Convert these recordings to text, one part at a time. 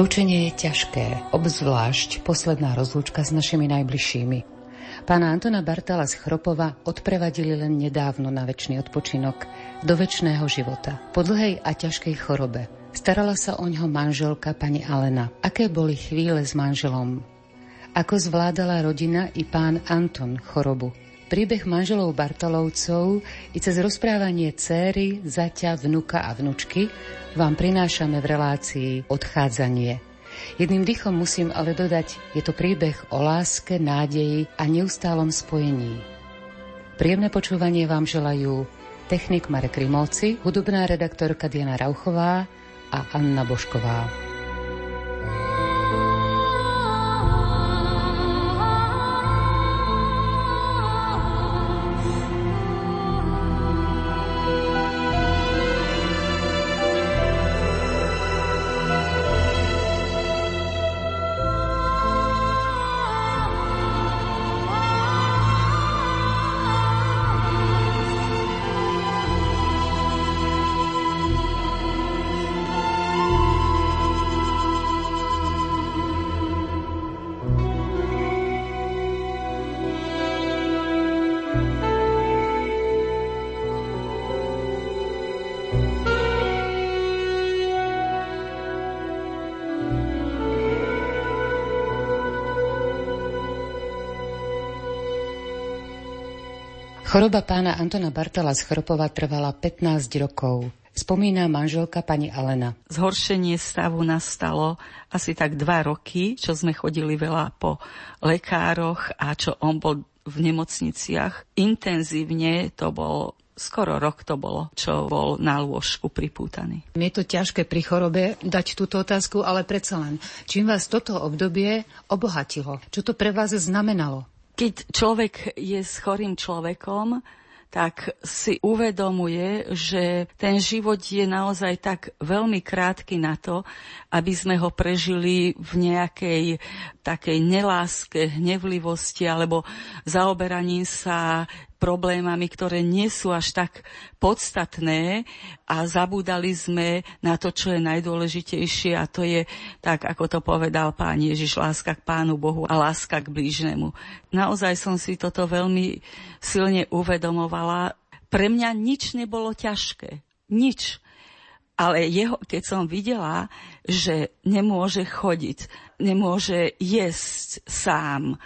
Lúčenie je ťažké, obzvlášť posledná rozlúčka s našimi najbližšími. Pána Antona Bartala z Chropova odprevadili len nedávno na väčší odpočinok do väčšného života. Po dlhej a ťažkej chorobe starala sa o ňo manželka pani Alena. Aké boli chvíle s manželom? Ako zvládala rodina i pán Anton chorobu? Príbeh manželov Bartolovcov i cez rozprávanie céry, zaťa, vnuka a vnučky vám prinášame v relácii odchádzanie. Jedným dýchom musím ale dodať, je to príbeh o láske, nádeji a neustálom spojení. Príjemné počúvanie vám želajú technik Marek Rimovci, hudobná redaktorka Diana Rauchová a Anna Bošková. Choroba pána Antona Bartala z Chropova trvala 15 rokov. Spomína manželka pani Alena. Zhoršenie stavu nastalo asi tak dva roky, čo sme chodili veľa po lekároch a čo on bol v nemocniciach. Intenzívne to bol skoro rok to bolo, čo bol na lôžku pripútaný. Je to ťažké pri chorobe dať túto otázku, ale predsa len. Čím vás toto obdobie obohatilo? Čo to pre vás znamenalo? Keď človek je s chorým človekom, tak si uvedomuje, že ten život je naozaj tak veľmi krátky na to, aby sme ho prežili v nejakej takej neláske, hnevlivosti alebo zaoberaním sa problémami, ktoré nie sú až tak podstatné a zabúdali sme na to, čo je najdôležitejšie a to je, tak ako to povedal pán Ježiš, láska k pánu Bohu a láska k blížnemu. Naozaj som si toto veľmi silne uvedomovala. Pre mňa nič nebolo ťažké. Nič. Ale jeho, keď som videla, že nemôže chodiť, nemôže jesť sám,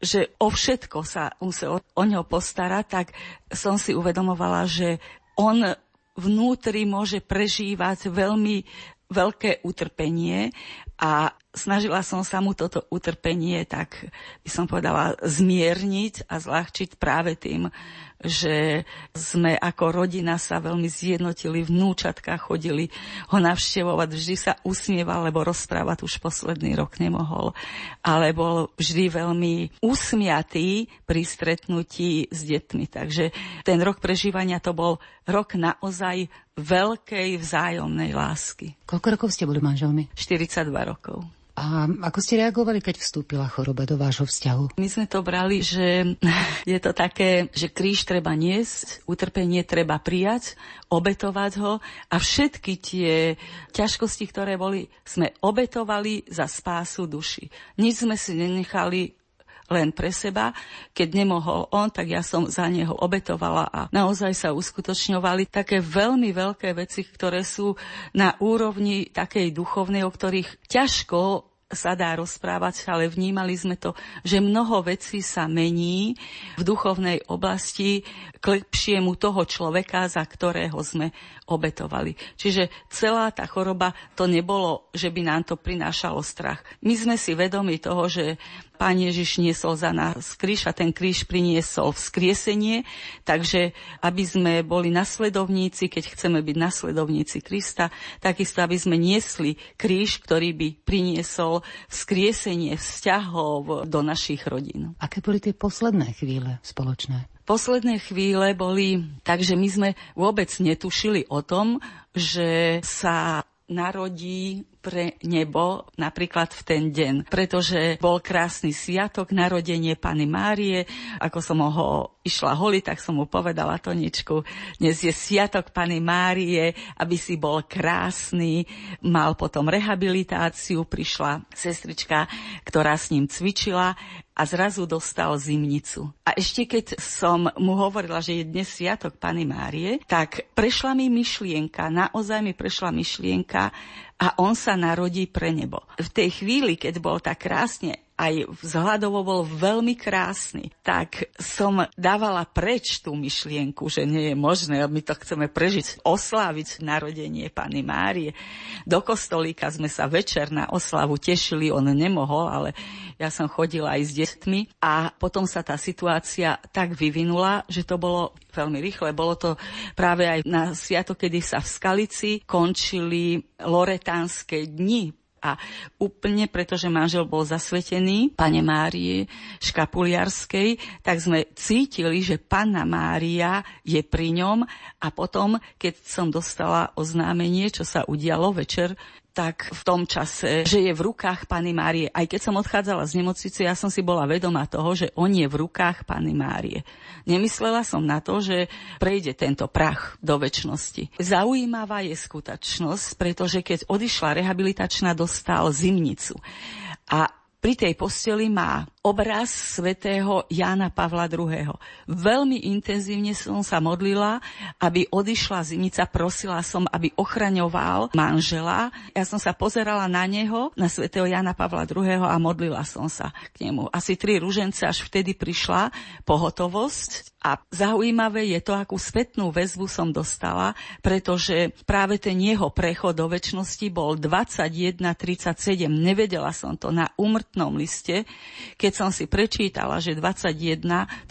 že o všetko sa musel o ňo postarať, tak som si uvedomovala, že on vnútri môže prežívať veľmi veľké utrpenie a snažila som sa mu toto utrpenie tak by som povedala zmierniť a zľahčiť práve tým, že sme ako rodina sa veľmi zjednotili, vnúčatka chodili ho navštevovať, vždy sa usmieval, lebo rozprávať už posledný rok nemohol, ale bol vždy veľmi usmiatý pri stretnutí s deťmi. Takže ten rok prežívania to bol rok naozaj veľkej vzájomnej lásky. Koľko rokov ste boli manželmi? 42 rokov. A ako ste reagovali, keď vstúpila choroba do vášho vzťahu? My sme to brali, že je to také, že kríž treba niesť, utrpenie treba prijať, obetovať ho a všetky tie ťažkosti, ktoré boli, sme obetovali za spásu duši. Nič sme si nenechali len pre seba. Keď nemohol on, tak ja som za neho obetovala a naozaj sa uskutočňovali také veľmi veľké veci, ktoré sú na úrovni takej duchovnej, o ktorých ťažko sa dá rozprávať, ale vnímali sme to, že mnoho vecí sa mení v duchovnej oblasti k lepšiemu toho človeka, za ktorého sme obetovali. Čiže celá tá choroba to nebolo, že by nám to prinášalo strach. My sme si vedomi toho, že Pán Ježiš niesol za nás kríž a ten kríž priniesol vzkriesenie, takže aby sme boli nasledovníci, keď chceme byť nasledovníci Krista, takisto aby sme niesli kríž, ktorý by priniesol vzkriesenie vzťahov do našich rodín. Aké boli tie posledné chvíle spoločné? Posledné chvíle boli tak, že my sme vôbec netušili o tom, že sa narodí pre nebo napríklad v ten deň, pretože bol krásny sviatok, narodenie Pany Márie, ako som ho išla holi, tak som mu povedala Toničku, dnes je sviatok Pany Márie, aby si bol krásny. Mal potom rehabilitáciu, prišla sestrička, ktorá s ním cvičila a zrazu dostal zimnicu. A ešte keď som mu hovorila, že je dnes sviatok Pany Márie, tak prešla mi myšlienka, naozaj mi prešla myšlienka a on sa narodí pre nebo. V tej chvíli, keď bol tak krásne aj vzhľadovo bol veľmi krásny, tak som dávala preč tú myšlienku, že nie je možné, my to chceme prežiť, osláviť narodenie Pany Márie. Do kostolíka sme sa večer na oslavu tešili, on nemohol, ale ja som chodila aj s deťmi a potom sa tá situácia tak vyvinula, že to bolo veľmi rýchle. Bolo to práve aj na sviato, kedy sa v Skalici končili loretánske dni a úplne, pretože manžel bol zasvetený pane Márie Škapuliarskej, tak sme cítili, že panna Mária je pri ňom. A potom, keď som dostala oznámenie, čo sa udialo večer tak v tom čase, že je v rukách Pany Márie. Aj keď som odchádzala z nemocnice, ja som si bola vedomá toho, že on je v rukách Pany Márie. Nemyslela som na to, že prejde tento prach do väčšnosti. Zaujímavá je skutočnosť, pretože keď odišla rehabilitačná, dostal zimnicu. A pri tej posteli má obraz svätého Jána Pavla II. Veľmi intenzívne som sa modlila, aby odišla zimnica, prosila som, aby ochraňoval manžela. Ja som sa pozerala na neho, na svätého Jána Pavla II. a modlila som sa k nemu. Asi tri ružence, až vtedy prišla pohotovosť a zaujímavé je to, akú spätnú väzbu som dostala, pretože práve ten jeho prechod do väčšnosti bol 21.37. Nevedela som to na umrtnom liste, keď som si prečítala, že 21.37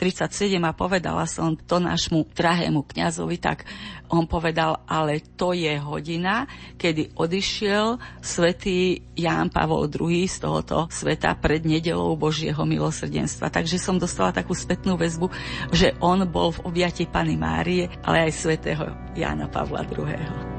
a povedala som to nášmu drahému kňazovi, tak on povedal, ale to je hodina, kedy odišiel svätý Ján Pavol II z tohoto sveta pred nedelou Božieho milosrdenstva. Takže som dostala takú spätnú väzbu, že on bol v objati Pany Márie, ale aj svätého Jána Pavla II.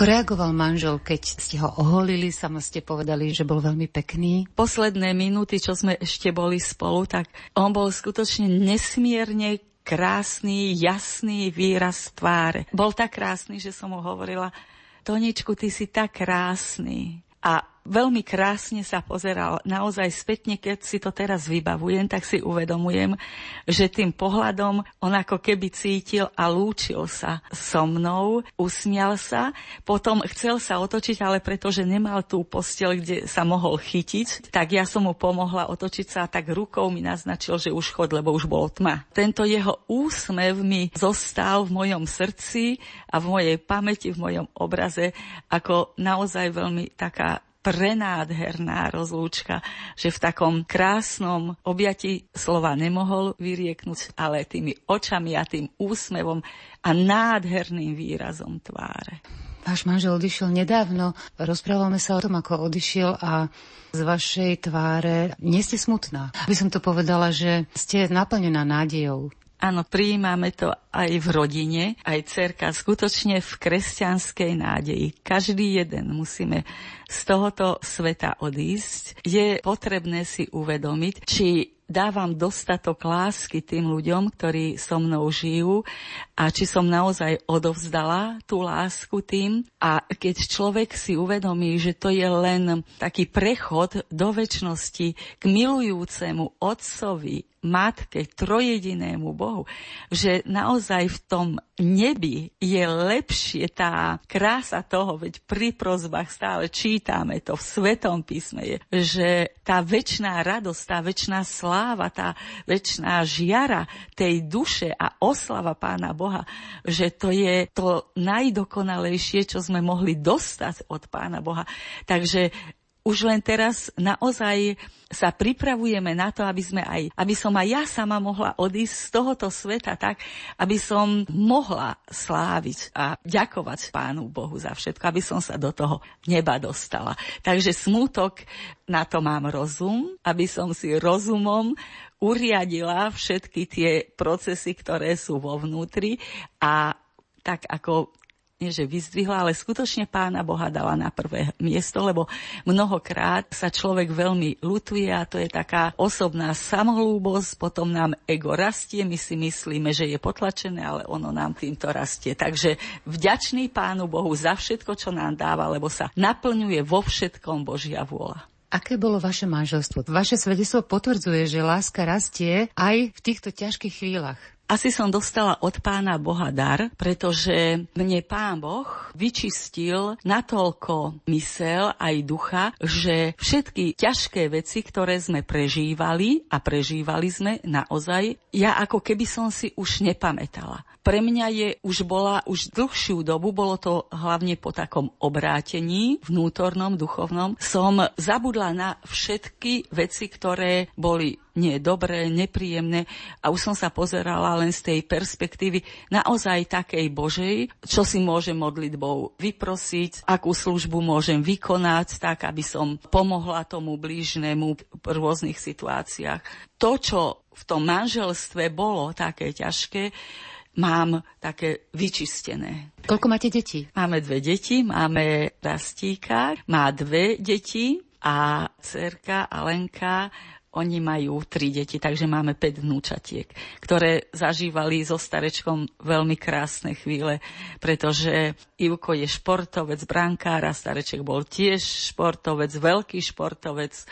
Ako reagoval manžel, keď ste ho oholili, sama ste povedali, že bol veľmi pekný? Posledné minúty, čo sme ešte boli spolu, tak on bol skutočne nesmierne krásny, jasný výraz tváre. Bol tak krásny, že som mu hovorila, Toničku, ty si tak krásny. a veľmi krásne sa pozeral. Naozaj spätne, keď si to teraz vybavujem, tak si uvedomujem, že tým pohľadom on ako keby cítil a lúčil sa so mnou, usmial sa, potom chcel sa otočiť, ale pretože nemal tú postel, kde sa mohol chytiť, tak ja som mu pomohla otočiť sa a tak rukou mi naznačil, že už chod, lebo už bolo tma. Tento jeho úsmev mi zostal v mojom srdci a v mojej pamäti, v mojom obraze ako naozaj veľmi taká prenádherná rozlúčka, že v takom krásnom objati slova nemohol vyrieknúť, ale tými očami a tým úsmevom a nádherným výrazom tváre. Váš manžel odišiel nedávno. Rozprávame sa o tom, ako odišiel a z vašej tváre nie ste smutná. By som to povedala, že ste naplnená nádejou. Áno, prijímame to aj v rodine, aj cerka skutočne v kresťanskej nádeji. Každý jeden musíme z tohoto sveta odísť. Je potrebné si uvedomiť, či dávam dostatok lásky tým ľuďom, ktorí so mnou žijú a či som naozaj odovzdala tú lásku tým. A keď človek si uvedomí, že to je len taký prechod do väčšnosti k milujúcemu otcovi, matke, trojedinému Bohu, že naozaj v tom nebi je lepšie tá krása toho, veď pri prozbách stále čítame to v Svetom písme, že tá väčšiná radosť, tá väčšiná sláva, tá väčšiná žiara tej duše a oslava Pána Boha, že to je to najdokonalejšie, čo sme mohli dostať od Pána Boha. Takže už len teraz naozaj sa pripravujeme na to, aby, sme aj, aby som aj ja sama mohla odísť z tohoto sveta tak, aby som mohla sláviť a ďakovať Pánu Bohu za všetko, aby som sa do toho neba dostala. Takže smútok, na to mám rozum, aby som si rozumom uriadila všetky tie procesy, ktoré sú vo vnútri a tak ako nie že vyzdvihla, ale skutočne pána Boha dala na prvé miesto, lebo mnohokrát sa človek veľmi lutuje a to je taká osobná samolúbosť, potom nám ego rastie, my si myslíme, že je potlačené, ale ono nám týmto rastie. Takže vďačný pánu Bohu za všetko, čo nám dáva, lebo sa naplňuje vo všetkom Božia vôľa. Aké bolo vaše manželstvo? Vaše svedectvo potvrdzuje, že láska rastie aj v týchto ťažkých chvíľach. Asi som dostala od pána Boha dar, pretože mne pán Boh vyčistil natoľko mysel aj ducha, že všetky ťažké veci, ktoré sme prežívali a prežívali sme naozaj, ja ako keby som si už nepamätala. Pre mňa je už bola už dlhšiu dobu, bolo to hlavne po takom obrátení vnútornom, duchovnom, som zabudla na všetky veci, ktoré boli nie dobré, nepríjemné a už som sa pozerala len z tej perspektívy naozaj takej Božej, čo si môžem modlitbou vyprosiť, akú službu môžem vykonať, tak aby som pomohla tomu blížnemu v rôznych situáciách. To, čo v tom manželstve bolo také ťažké, mám také vyčistené. Koľko máte detí? Máme dve deti, máme Rastíka, má dve deti a cerka Alenka oni majú tri deti, takže máme 5 vnúčatiek, ktoré zažívali so starečkom veľmi krásne chvíle, pretože Ivko je športovec, brankár a stareček bol tiež športovec, veľký športovec,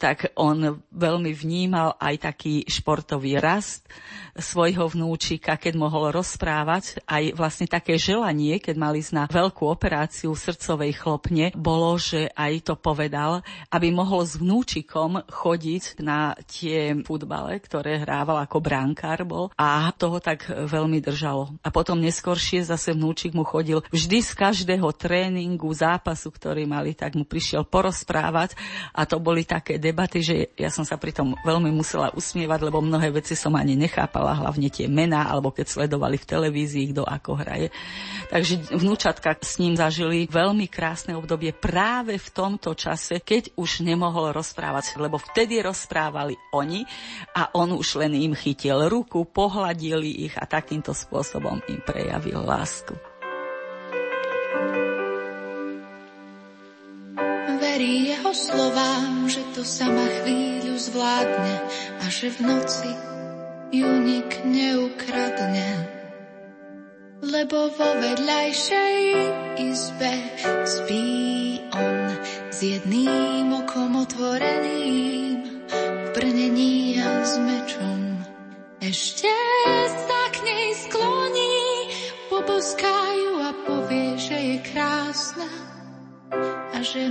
tak on veľmi vnímal aj taký športový rast svojho vnúčika, keď mohol rozprávať. Aj vlastne také želanie, keď mali na veľkú operáciu srdcovej chlopne, bolo, že aj to povedal, aby mohol s vnúčikom chodiť na tie futbale, ktoré hrával ako brankár bol a toho tak veľmi držalo. A potom neskôršie zase vnúčik mu chodil vždy z každého tréningu, zápasu, ktorý mali, tak mu prišiel porozprávať a to boli také debaty, že ja som sa pri tom veľmi musela usmievať, lebo mnohé veci som ani nechápala, hlavne tie mená, alebo keď sledovali v televízii, kto ako hraje. Takže vnúčatka s ním zažili veľmi krásne obdobie práve v tomto čase, keď už nemohol rozprávať, lebo vtedy rozprávali oni a on už len im chytil ruku, pohľadili ich a takýmto spôsobom im prejavil lásku. Verí jeho slovám, že to sama chvíľu zvládne a že v noci ju nik neukradne lebo vo vedľajšej izbe spí on s jedným okom otvoreným brnení a s mečom. Ešte sa k nej skloní, poboskajú a povie, že je krásna a že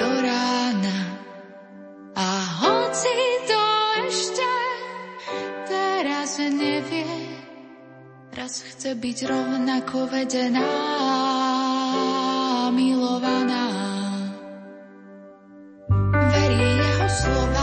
do rána. A hoci to ešte teraz nevie, raz chce byť rovnako vedená, milovaná. Jeho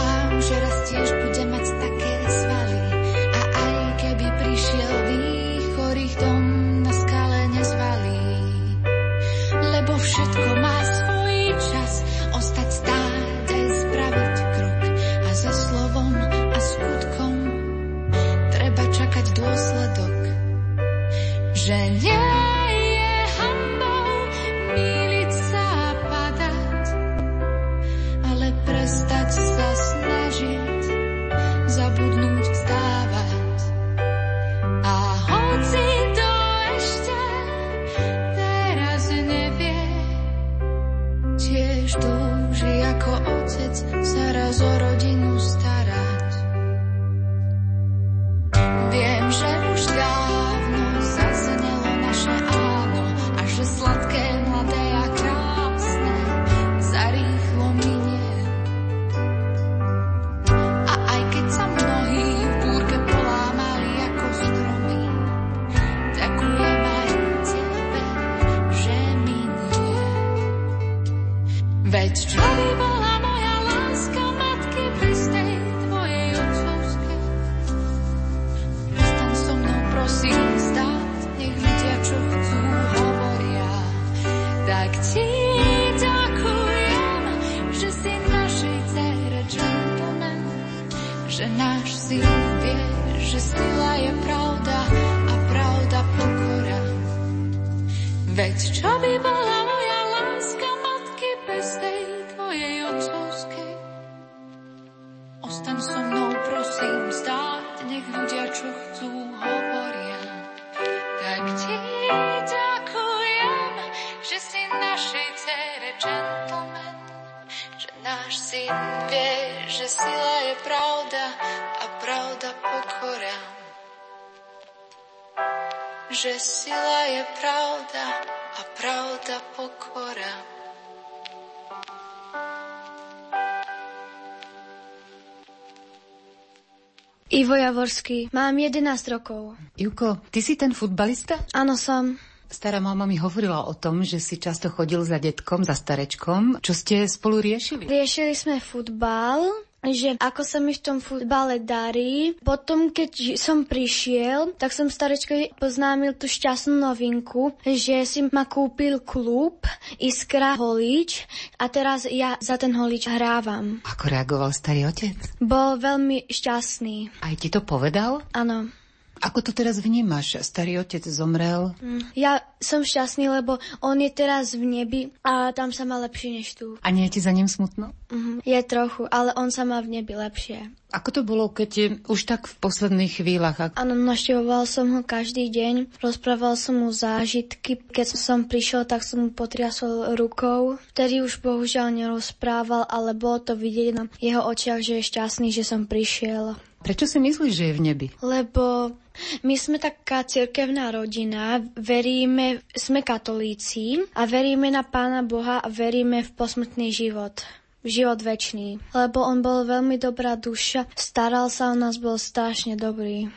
Ivo Javorský. Mám 11 rokov. Juko, ty si ten futbalista? Áno, som. Stará mama mi hovorila o tom, že si často chodil za detkom, za starečkom. Čo ste spolu riešili? Riešili sme futbal, že ako sa mi v tom futbale darí. Potom, keď som prišiel, tak som starečkovi poznámil tú šťastnú novinku, že si ma kúpil klub Iskra Holič a teraz ja za ten Holič hrávam. Ako reagoval starý otec? Bol veľmi šťastný. Aj ti to povedal? Áno. Ako to teraz vnímaš? Starý otec zomrel. Ja som šťastný, lebo on je teraz v nebi a tam sa má lepšie než tu. A nie je ti za ním smutno? Mhm. Je trochu, ale on sa má v nebi lepšie. Ako to bolo, keď je už tak v posledných chvíľach? Ak... Áno, naštevoval som ho každý deň, rozprával som mu zážitky. Keď som prišiel, tak som mu potriasol rukou. Vtedy už bohužiaľ nerozprával, ale bolo to vidieť na jeho očiach, že je šťastný, že som prišiel. Prečo si myslíš, že je v nebi? Lebo my sme taká cirkevná rodina, veríme, sme katolíci a veríme na Pána Boha a veríme v posmrtný život život väčší. Lebo on bol veľmi dobrá duša, staral sa o nás, bol strašne dobrý.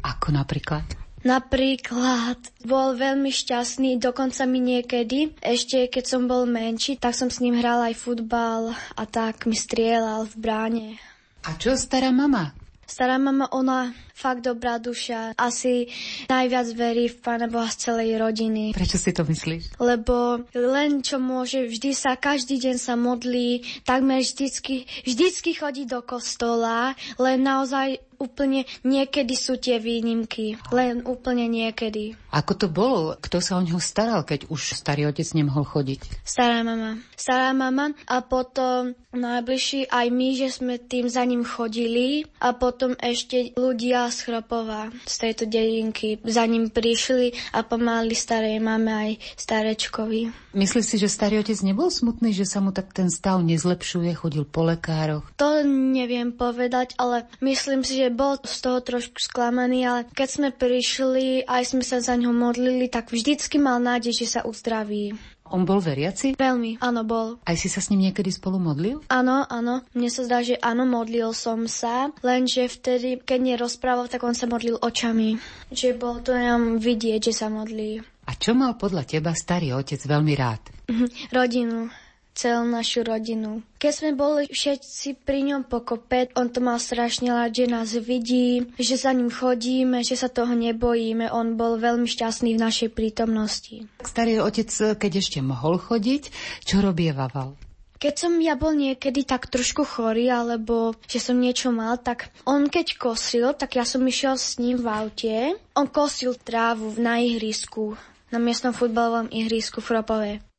Ako napríklad? Napríklad bol veľmi šťastný, dokonca mi niekedy, ešte keď som bol menší, tak som s ním hral aj futbal a tak mi strieľal v bráne. A čo stará mama? Stará mama, ona fakt dobrá duša. Asi najviac verí v Pána Boha z celej rodiny. Prečo si to myslíš? Lebo len čo môže, vždy sa, každý deň sa modlí, takmer vždycky, vždycky chodí do kostola, len naozaj úplne niekedy sú tie výnimky. Len úplne niekedy. Ako to bolo? Kto sa o neho staral, keď už starý otec nemohol chodiť? Stará mama. Stará mama a potom najbližší aj my, že sme tým za ním chodili a potom ešte ľudia z Chropova, z tejto dedinky. Za ním prišli a pomáhali starej máme aj starečkovi. Myslíš si, že starý otec nebol smutný, že sa mu tak ten stav nezlepšuje, chodil po lekároch? To neviem povedať, ale myslím si, že bol z toho trošku sklamaný, ale keď sme prišli, aj sme sa za ňo modlili, tak vždycky mal nádej, že sa uzdraví. On bol veriaci? Veľmi, áno, bol. Aj si sa s ním niekedy spolu modlil? Áno, áno. Mne sa zdá, že áno, modlil som sa, lenže vtedy, keď nerozprával, tak on sa modlil očami. Že bol to nám vidieť, že sa modlí. A čo mal podľa teba starý otec veľmi rád? Mhm, rodinu celú našu rodinu. Keď sme boli všetci pri ňom pokope, on to mal strašne rád, že nás vidí, že za ním chodíme, že sa toho nebojíme. On bol veľmi šťastný v našej prítomnosti. Starý otec, keď ešte mohol chodiť, čo robieval? Keď som ja bol niekedy tak trošku chorý, alebo že som niečo mal, tak on keď kosil, tak ja som išiel s ním v aute. On kosil trávu na ihrisku, na miestnom futbalovom ihrisku v Ropove.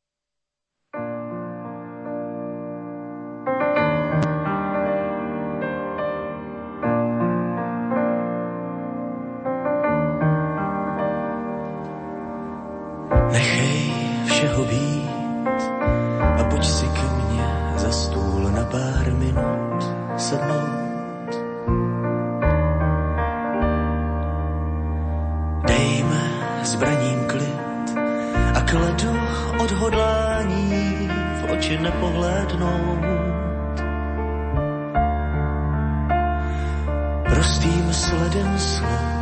Nechej všeho být a pojď si ke mně za stůl na pár minut sednout. Dejme zbraním klid a kledu odhodlání v oči nepohlédnout. Prostým sledem slov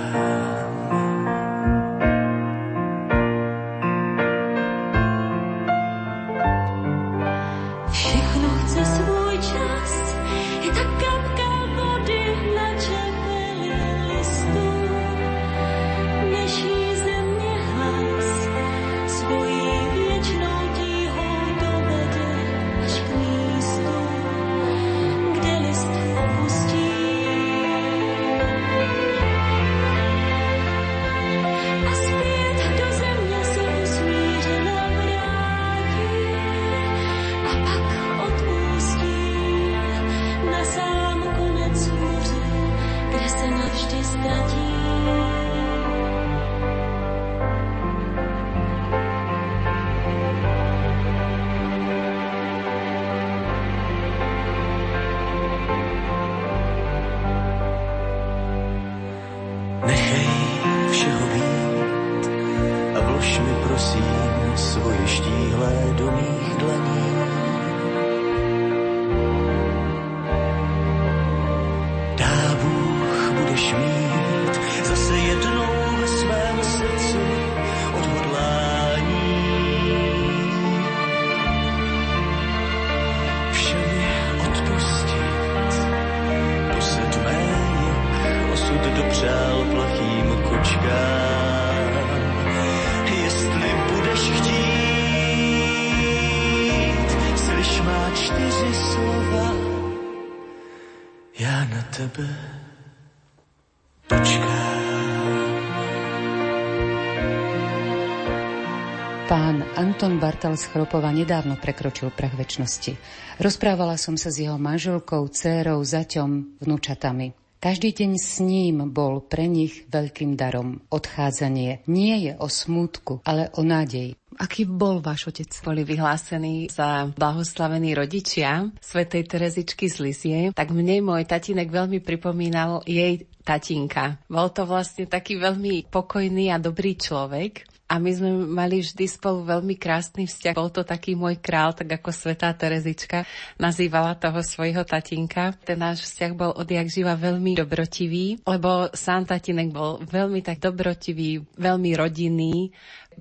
Chropova nedávno prekročil prach väčšnosti. Rozprávala som sa s jeho manželkou, dcérou, zaťom, vnúčatami. Každý deň s ním bol pre nich veľkým darom. Odchádzanie nie je o smútku, ale o nádej. Aký bol váš otec? Boli vyhlásení za blahoslavení rodičia svätej Terezičky z Lisie, tak mne môj tatinek veľmi pripomínal jej tatinka. Bol to vlastne taký veľmi pokojný a dobrý človek a my sme mali vždy spolu veľmi krásny vzťah. Bol to taký môj král, tak ako svetá Terezička nazývala toho svojho tatinka. Ten náš vzťah bol odjak živa veľmi dobrotivý, lebo sám tatinek bol veľmi tak dobrotivý, veľmi rodinný,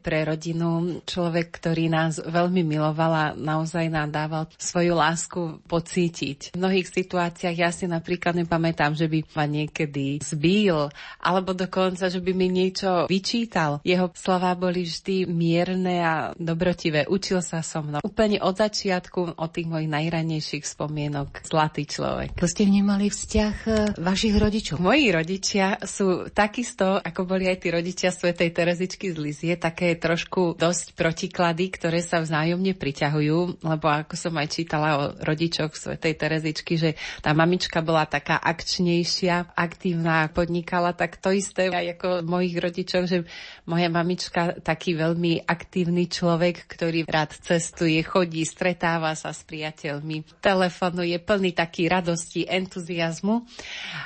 pre rodinu, človek, ktorý nás veľmi miloval a naozaj nám dával svoju lásku pocítiť. V mnohých situáciách ja si napríklad nepamätám, že by ma niekedy zbil, alebo dokonca, že by mi niečo vyčítal. Jeho slova boli vždy mierne a dobrotivé. Učil sa so mnou. Úplne od začiatku, od tých mojich najranejších spomienok. Zlatý človek. Ako ste vnímali vzťah e, vašich rodičov? Moji rodičia sú takisto, ako boli aj tí rodičia Svetej Terezičky z Lizie, také trošku dosť protiklady, ktoré sa vzájomne priťahujú, lebo ako som aj čítala o rodičoch Svetej Terezičky, že tá mamička bola taká akčnejšia, aktívna, podnikala, tak to isté aj ako mojich rodičov, že moja mamička taký veľmi aktívny človek, ktorý rád cestuje, chodí, stretáva sa s priateľmi, telefonuje plný taký radosti, entuziasmu.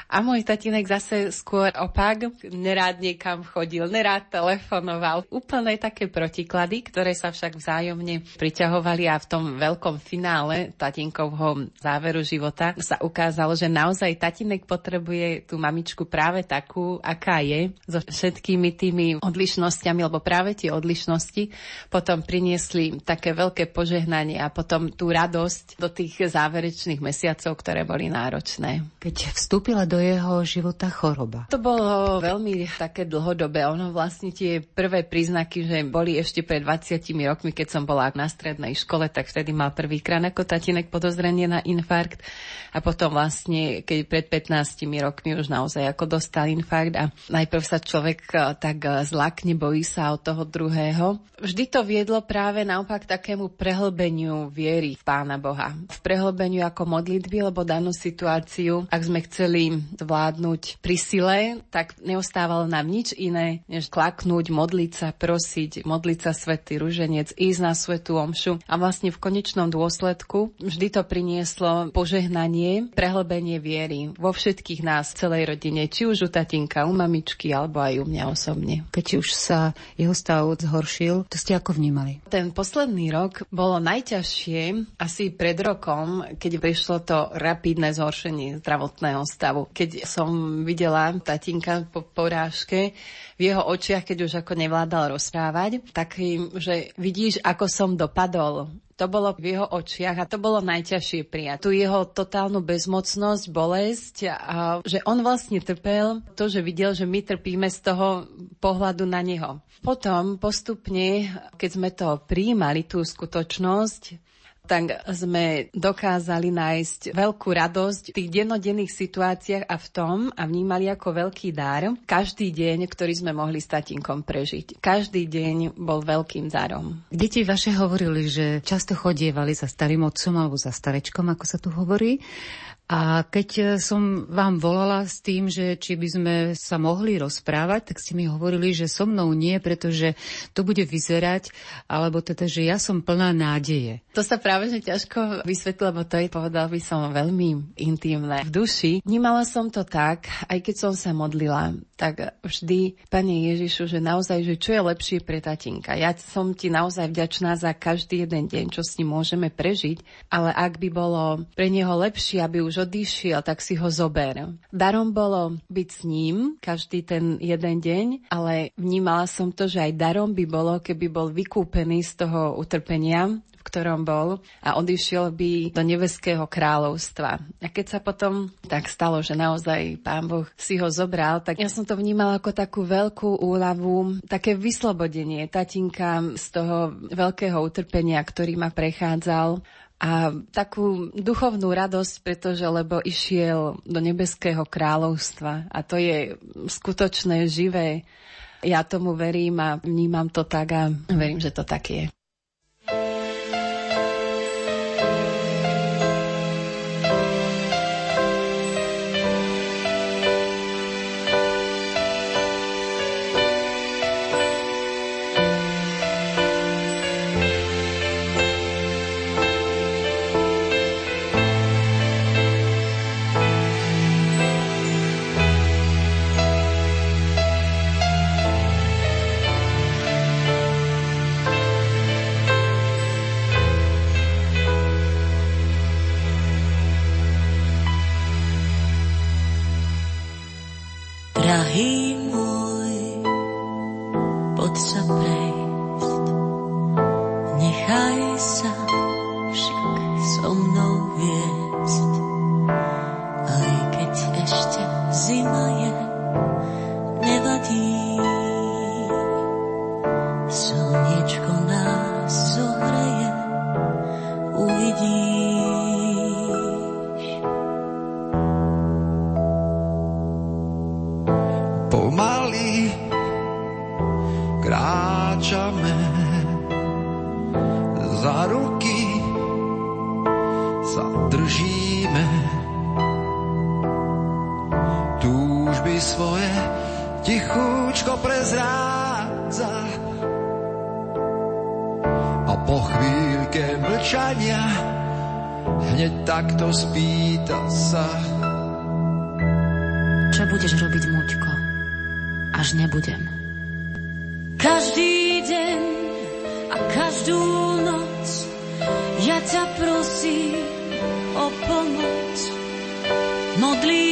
A môj tatinek zase skôr opak, nerád niekam chodil, nerád telefonoval. Úplne také protiklady, ktoré sa však vzájomne priťahovali a v tom veľkom finále tatinkovho záveru života sa ukázalo, že naozaj tatinek potrebuje tú mamičku práve takú, aká je, so všetkými tými odlišnosťami, lebo práve tie odlišnosti potom priniesli také veľké požehnanie a potom tú radosť do tých záverečných mesiacov, ktoré boli náročné. Keď vstúpila do jeho života choroba. To bolo veľmi také dlhodobé. Ono vlastne tie prvé príznaky, že boli ešte pred 20 rokmi, keď som bola na strednej škole, tak vtedy mal prvýkrát ako tatinek podozrenie na infarkt a potom vlastne, keď pred 15 rokmi už naozaj ako dostal infarkt a najprv sa človek e, tak e, zlakne, bojí sa od toho druhého. Vždy to viedlo práve naopak takému prehlbeniu viery v Pána Boha. V prehlbeniu ako modlitby, lebo danú situáciu, ak sme chceli zvládnuť pri sile, tak neostávalo nám nič iné, než klaknúť, modliť sa, prosiť, modliť sa svätý ruženec, ísť na svetú omšu. A vlastne v konečnom dôsledku vždy to prinieslo požehnanie, prehlbenie viery vo všetkých nás, celej rodine, či už u tatinka, u mamičky, alebo aj u mňa osobne. Keď už sa jeho stav zhoršil, to ste ako vnímali? Ten posledný rok bolo najťažšie asi pred rokom, keď prišlo to rapidné zhoršenie zdravotného stavu. Keď som videla tatinka po porážke, v jeho očiach, keď už ako nevládal rozprávať, tak že vidíš, ako som dopadol. To bolo v jeho očiach a to bolo najťažšie prijať. Tu jeho totálnu bezmocnosť, bolesť a že on vlastne trpel to, že videl, že my trpíme z toho pohľadu na neho. Potom postupne, keď sme to prijímali, tú skutočnosť, tak sme dokázali nájsť veľkú radosť v tých dennodenných situáciách a v tom a vnímali ako veľký dar každý deň, ktorý sme mohli s tatinkom prežiť. Každý deň bol veľkým darom. Deti vaše hovorili, že často chodievali za starým otcom alebo za starečkom, ako sa tu hovorí. A keď e, som vám volala s tým, že či by sme sa mohli rozprávať, tak ste mi hovorili, že so mnou nie, pretože to bude vyzerať, alebo teda, že ja som plná nádeje. To sa práve že ťažko vysvetlilo, lebo to je, povedal by som, veľmi intimné v duši. Vnímala som to tak, aj keď som sa modlila, tak vždy, Pane Ježišu, že naozaj, že čo je lepšie pre tatinka. Ja som ti naozaj vďačná za každý jeden deň, čo s ním môžeme prežiť, ale ak by bolo pre neho lepšie, aby už už odišiel, tak si ho zober. Darom bolo byť s ním každý ten jeden deň, ale vnímala som to, že aj darom by bolo, keby bol vykúpený z toho utrpenia, v ktorom bol a odišiel by do nebeského kráľovstva. A keď sa potom tak stalo, že naozaj pán Boh si ho zobral, tak ja som to vnímala ako takú veľkú úľavu, také vyslobodenie tatinka z toho veľkého utrpenia, ktorý ma prechádzal a takú duchovnú radosť, pretože lebo išiel do nebeského kráľovstva a to je skutočné, živé. Ja tomu verím a vnímam to tak a verím, že to tak je. A po chvíľke mlčania hneď takto spýta sa Čo budeš robiť, Muďko? Až nebudem. Každý deň a každú noc ja ťa prosím o pomoc. Modlím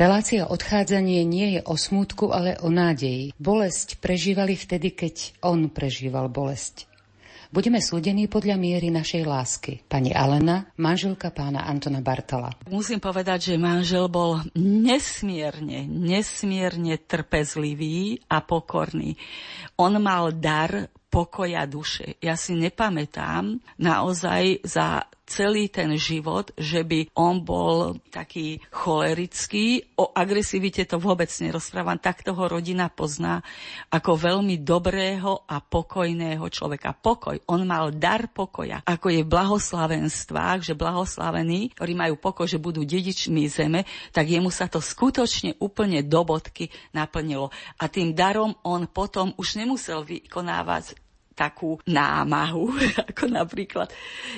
Relácia odchádzanie nie je o smútku, ale o nádeji. Bolesť prežívali vtedy, keď on prežíval bolesť. Budeme súdení podľa miery našej lásky. Pani Alena, manželka pána Antona Bartola. Musím povedať, že manžel bol nesmierne, nesmierne trpezlivý a pokorný. On mal dar pokoja duše. Ja si nepamätám naozaj za celý ten život, že by on bol taký cholerický. O agresivite to vôbec nerozprávam. Tak toho rodina pozná ako veľmi dobrého a pokojného človeka. Pokoj. On mal dar pokoja. Ako je v blahoslavenstvách, že blahoslavení, ktorí majú pokoj, že budú dedičmi zeme, tak jemu sa to skutočne úplne do bodky naplnilo. A tým darom on potom už nemusel vykonávať takú námahu, ako napríklad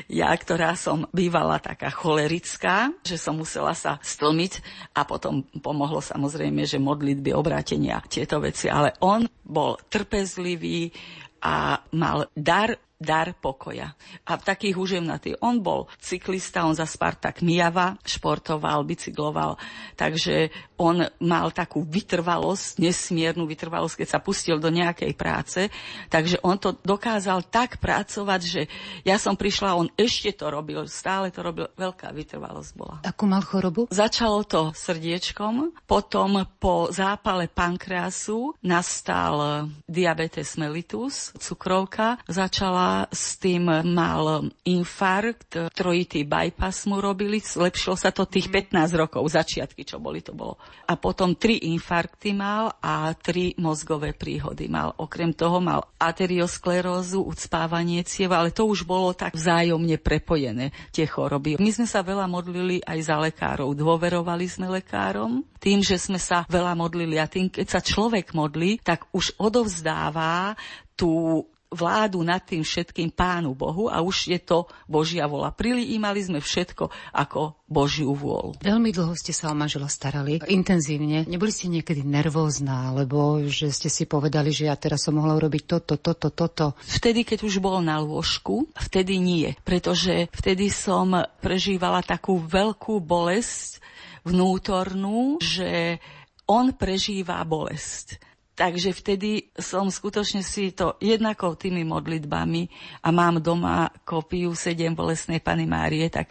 ja, ktorá som bývala taká cholerická, že som musela sa stlmiť a potom pomohlo samozrejme, že modlitby, obrátenia, tieto veci. Ale on bol trpezlivý a mal dar dar pokoja. A takých užemnatý. On bol cyklista, on za Spartak Mijava športoval, bicykloval, takže on mal takú vytrvalosť, nesmiernu vytrvalosť, keď sa pustil do nejakej práce, takže on to dokázal tak pracovať, že ja som prišla, on ešte to robil, stále to robil, veľká vytrvalosť bola. Akú mal chorobu? Začalo to srdiečkom, potom po zápale pankreasu nastal diabetes mellitus, cukrovka, začala s tým mal infarkt, trojitý bypass mu robili, zlepšilo sa to tých 15 rokov, začiatky, čo boli, to bolo. A potom tri infarkty mal a tri mozgové príhody mal. Okrem toho mal arteriosklerózu, ucpávanie cieva, ale to už bolo tak vzájomne prepojené, tie choroby. My sme sa veľa modlili aj za lekárov, dôverovali sme lekárom, tým, že sme sa veľa modlili a tým, keď sa človek modlí, tak už odovzdáva tú vládu nad tým všetkým Pánu Bohu a už je to Božia vola. Priliímali sme všetko ako Božiu vôľu. Veľmi dlho ste sa o manžela starali, intenzívne. Neboli ste niekedy nervózna, alebo že ste si povedali, že ja teraz som mohla urobiť toto, toto, toto? Vtedy, keď už bol na lôžku, vtedy nie, pretože vtedy som prežívala takú veľkú bolesť vnútornú, že on prežíva bolesť Takže vtedy som skutočne si to jednako tými modlitbami a mám doma kopiu sedem bolesnej Pany Márie, tak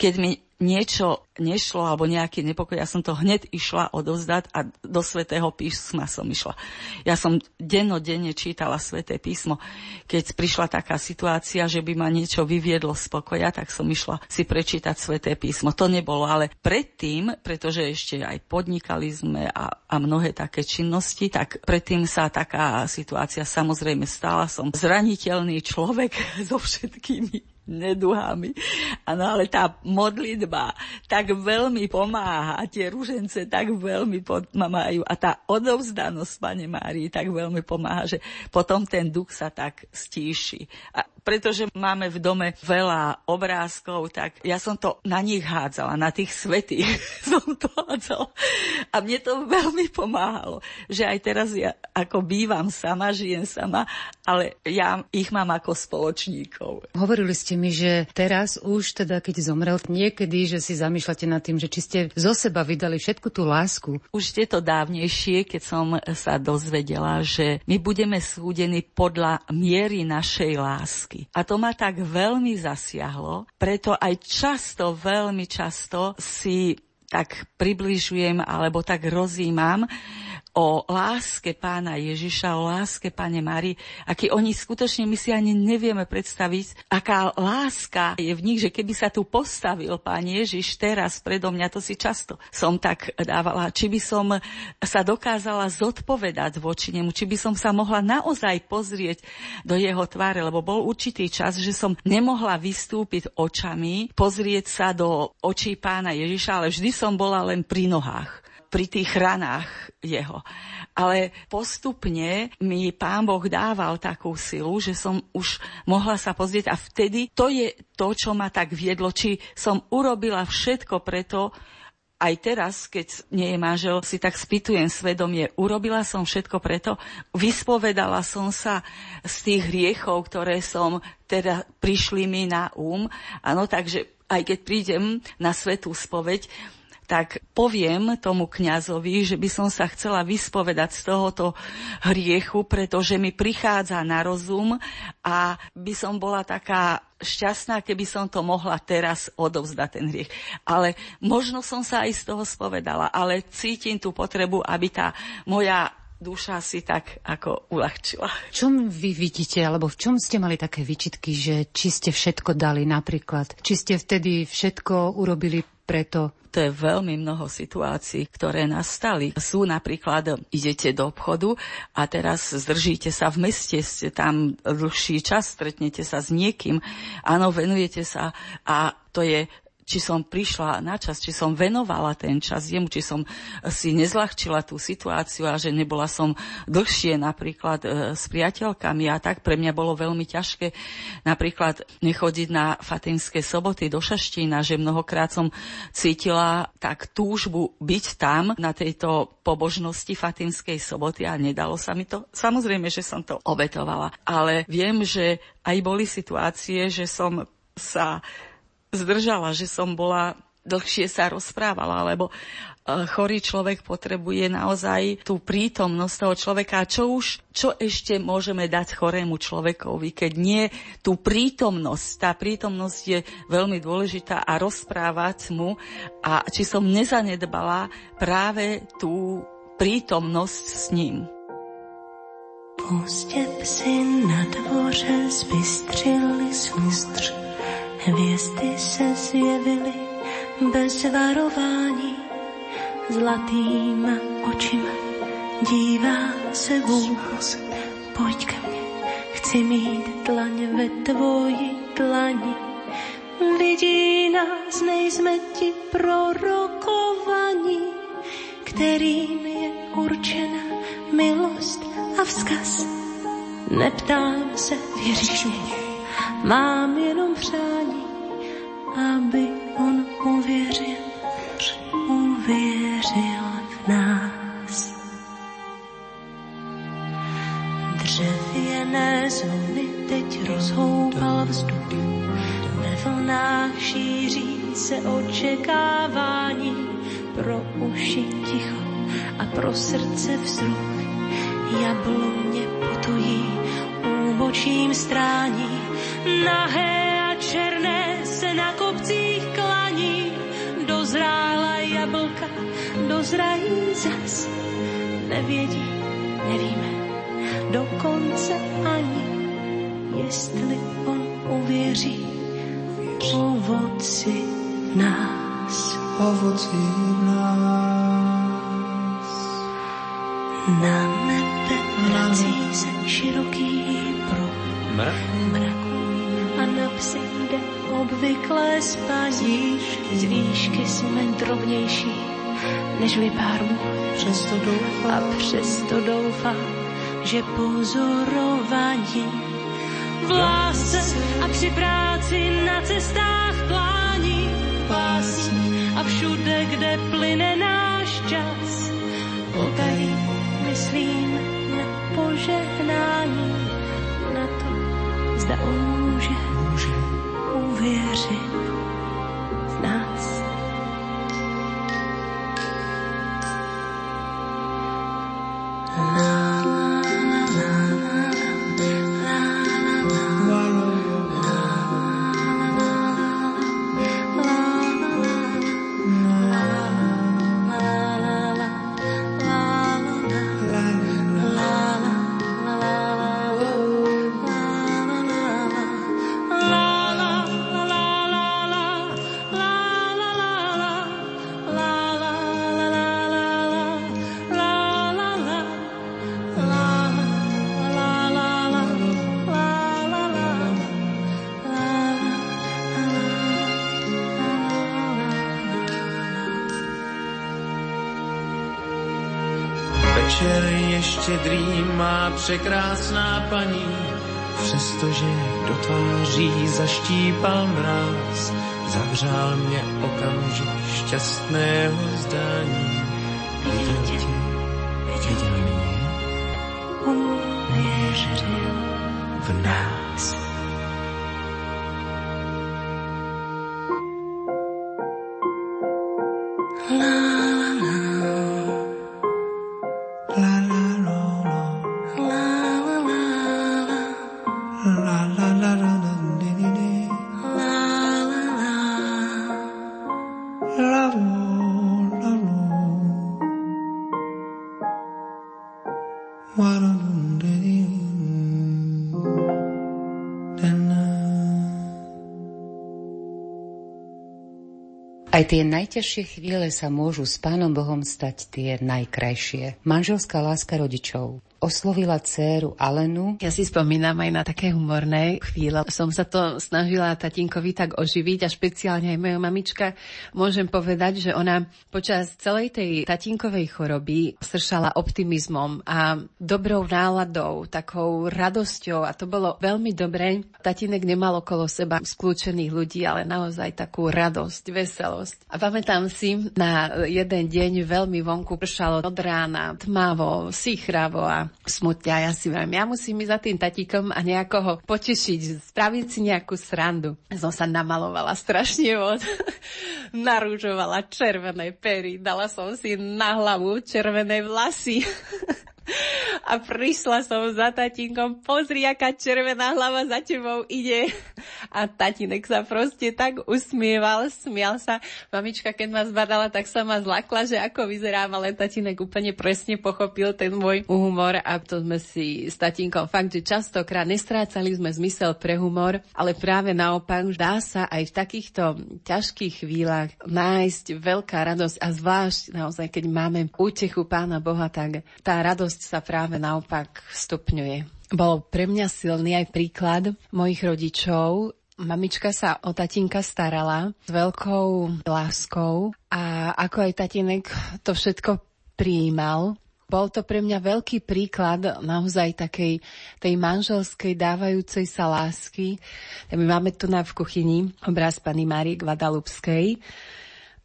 keď mi niečo nešlo alebo nejaký nepokoj, ja som to hneď išla odozdať a do svätého písma som išla. Ja som dennodenne čítala sväté písmo. Keď prišla taká situácia, že by ma niečo vyviedlo z pokoja, tak som išla si prečítať sväté písmo. To nebolo, ale predtým, pretože ešte aj podnikali sme a, a mnohé také činnosti, tak predtým sa taká situácia samozrejme stala. Som zraniteľný človek so všetkými neduhami. Ano, ale tá modlitba tak veľmi pomáha, tie ružence tak veľmi pomáhajú a tá odovzdanosť Pane Márii tak veľmi pomáha, že potom ten duch sa tak stíši. A pretože máme v dome veľa obrázkov, tak ja som to na nich hádzala, na tých svetých som to hádzala. A mne to veľmi pomáhalo, že aj teraz ja ako bývam sama, žijem sama, ale ja ich mám ako spoločníkov. Hovorili ste mi, že teraz už teda, keď zomrel, niekedy, že si zamýšľate nad tým, že či ste zo seba vydali všetku tú lásku. Už je to dávnejšie, keď som sa dozvedela, že my budeme súdení podľa miery našej lásky. A to ma tak veľmi zasiahlo, preto aj často, veľmi často si tak približujem alebo tak rozímam o láske pána Ježiša, o láske pane Mari, aký oni skutočne my si ani nevieme predstaviť, aká láska je v nich, že keby sa tu postavil pán Ježiš teraz predo mňa, to si často som tak dávala, či by som sa dokázala zodpovedať voči nemu, či by som sa mohla naozaj pozrieť do jeho tváre, lebo bol určitý čas, že som nemohla vystúpiť očami, pozrieť sa do očí pána Ježiša, ale vždy som bola len pri nohách pri tých ranách jeho. Ale postupne mi pán Boh dával takú silu, že som už mohla sa pozrieť a vtedy to je to, čo ma tak viedlo, či som urobila všetko preto, aj teraz, keď nie je manžel, si tak spýtujem svedomie, urobila som všetko preto, vyspovedala som sa z tých hriechov, ktoré som teda prišli mi na um. Áno, takže aj keď prídem na svetú spoveď, tak poviem tomu kňazovi, že by som sa chcela vyspovedať z tohoto hriechu, pretože mi prichádza na rozum a by som bola taká šťastná, keby som to mohla teraz odovzdať ten hriech. Ale možno som sa aj z toho spovedala, ale cítim tú potrebu, aby tá moja duša si tak ako uľahčila. Čom vy vidíte, alebo v čom ste mali také výčitky, že či ste všetko dali napríklad? Či ste vtedy všetko urobili preto to je veľmi mnoho situácií, ktoré nastali. Sú napríklad, idete do obchodu a teraz zdržíte sa v meste, ste tam dlhší čas, stretnete sa s niekým, áno, venujete sa a to je či som prišla na čas, či som venovala ten čas jemu, či som si nezľahčila tú situáciu a že nebola som dlhšie napríklad e, s priateľkami a tak pre mňa bolo veľmi ťažké napríklad nechodiť na Fatimské soboty do Šaštína, že mnohokrát som cítila tak túžbu byť tam na tejto pobožnosti Fatimskej soboty a nedalo sa mi to. Samozrejme, že som to obetovala, ale viem, že aj boli situácie, že som sa zdržala, že som bola dlhšie sa rozprávala, lebo e, chorý človek potrebuje naozaj tú prítomnosť toho človeka. Čo už, čo ešte môžeme dať chorému človekovi, keď nie tú prítomnosť. Tá prítomnosť je veľmi dôležitá a rozprávať mu a či som nezanedbala práve tú prítomnosť s ním. Pustě psy na dvoře zbystřili smustř. Hvězdy se zjevily bez varování. Zlatýma očima dívá se vůz. Pojď ke mně, chci mít dlaň ve tvoji dlani. Vidí nás, nejsme ti prorokovaní, kterým je určena milost a vzkaz. Neptám se, věříš mě, mám jenom přání, aby on uvěřil, uvěřil v nás. Dřevěné zóny teď rozhoupal vzduch, ve vlnách šíří se očekávání, pro uši ticho a pro srdce vzruch. Jabloně putují, úbočím strání, nahé a černé se na kopcích klaní, dozrála jablka, dozrají zas, nevědí, nevíme, dokonce ani, jestli on uvěří ovoci nás. Ovoci nás. Na nebe vrací se široký pruh mraku a na psy jde obvyklé spaní. Z výšky jsme drobnější než pár Přesto doufám, a přesto doufám, že pozorování v lásce a při práci na cestách plání pásní a všude, kde plyne náš čas. Potají myslím na požehnání, na to, zda on může, věřit. Překrásná paní, přestože do tváří zaštípal mráz, zavřál mě okamžik šťastného zdání. Viděl tě, viděl mě Uvěřil v nás. Aj tie najťažšie chvíle sa môžu s Pánom Bohom stať tie najkrajšie. Manželská láska rodičov. Oslovila dceru Alenu. Ja si spomínam aj na také humorné chvíle. Som sa to snažila tatinkovi tak oživiť a špeciálne aj moja mamička. Môžem povedať, že ona počas celej tej tatinkovej choroby sršala optimizmom a dobrou náladou, takou radosťou a to bolo veľmi dobré. Tatinek nemal okolo seba skľúčených ľudí, ale naozaj takú radosť, veselosť. A pamätám si na jeden deň veľmi vonku pršalo od rána, tmavo, sichravo a smutne. A ja si viem, ja musím ísť za tým tatíkom a nejako ho potešiť, spraviť si nejakú srandu. Som sa namalovala strašne od, narúžovala červené pery, dala som si na hlavu červené vlasy. A prišla som za tatínkom, pozri, aká červená hlava za tebou ide. A tatinek sa proste tak usmieval, smial sa. Mamička, keď ma zbadala, tak sa ma zlakla, že ako vyzerám, ale tatinek úplne presne pochopil ten môj humor a to sme si s tatínkom fakt, že častokrát nestrácali sme zmysel pre humor, ale práve naopak dá sa aj v takýchto ťažkých chvíľach nájsť veľká radosť a zvlášť naozaj, keď máme útechu Pána Boha, tak tá radosť radosť sa práve naopak stupňuje. Bol pre mňa silný aj príklad mojich rodičov, Mamička sa o tatinka starala s veľkou láskou a ako aj tatinek to všetko prijímal. Bol to pre mňa veľký príklad naozaj takej tej manželskej dávajúcej sa lásky. My máme tu na v kuchyni obraz pani Márie Guadalupskej,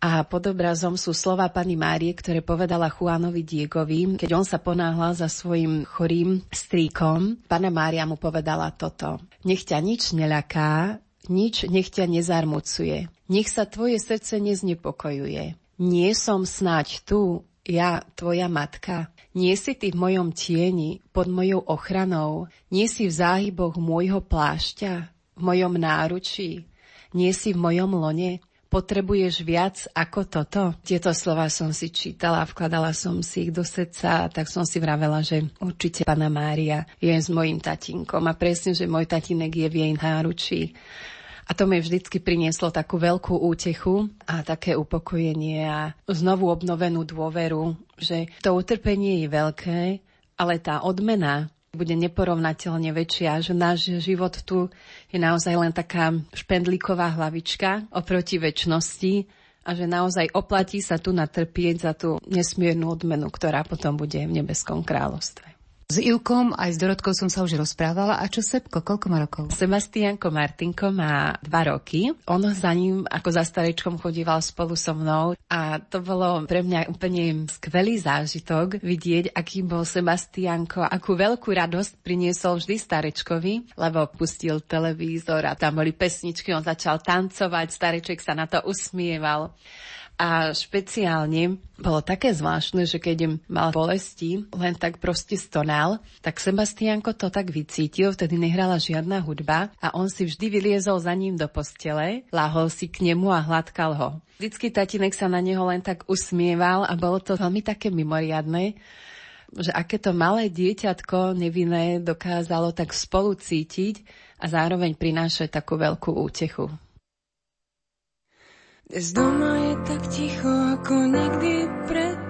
a pod obrazom sú slova pani Márie, ktoré povedala Juanovi Diegovi, keď on sa ponáhľal za svojim chorým strýkom. Pana Mária mu povedala toto. Nech ťa nič neľaká, nič nech ťa nezarmucuje. Nech sa tvoje srdce neznepokojuje. Nie som snáď tu, ja, tvoja matka. Nie si ty v mojom tieni, pod mojou ochranou. Nie si v záhyboch môjho plášťa, v mojom náručí. Nie si v mojom lone potrebuješ viac ako toto? Tieto slova som si čítala, vkladala som si ich do srdca, tak som si vravela, že určite Pana Mária je s mojim tatinkom a presne, že môj tatinek je v jej náručí. A to mi vždycky prinieslo takú veľkú útechu a také upokojenie a znovu obnovenú dôveru, že to utrpenie je veľké, ale tá odmena bude neporovnateľne väčšia, že náš život tu je naozaj len taká špendlíková hlavička oproti väčšnosti a že naozaj oplatí sa tu natrpieť za tú nesmiernu odmenu, ktorá potom bude v nebeskom kráľovstve. S Ilkom aj s Dorotkou som sa už rozprávala. A čo Sepko, koľko má rokov? Sebastianko Martinko má dva roky. On za ním ako za starečkom chodíval spolu so mnou a to bolo pre mňa úplne skvelý zážitok vidieť, aký bol Sebastianko, akú veľkú radosť priniesol vždy starečkovi, lebo pustil televízor a tam boli pesničky, on začal tancovať, stareček sa na to usmieval. A špeciálne bolo také zvláštne, že keď mal bolesti, len tak proste stonal, tak Sebastianko to tak vycítil, vtedy nehrala žiadna hudba a on si vždy vyliezol za ním do postele, láhol si k nemu a hladkal ho. Vždycky tatinek sa na neho len tak usmieval a bolo to veľmi také mimoriadne, že aké to malé dieťatko nevinné dokázalo tak spolu cítiť a zároveň prinášať takú veľkú útechu. Dnes doma je tak ticho ako nikdy predtým.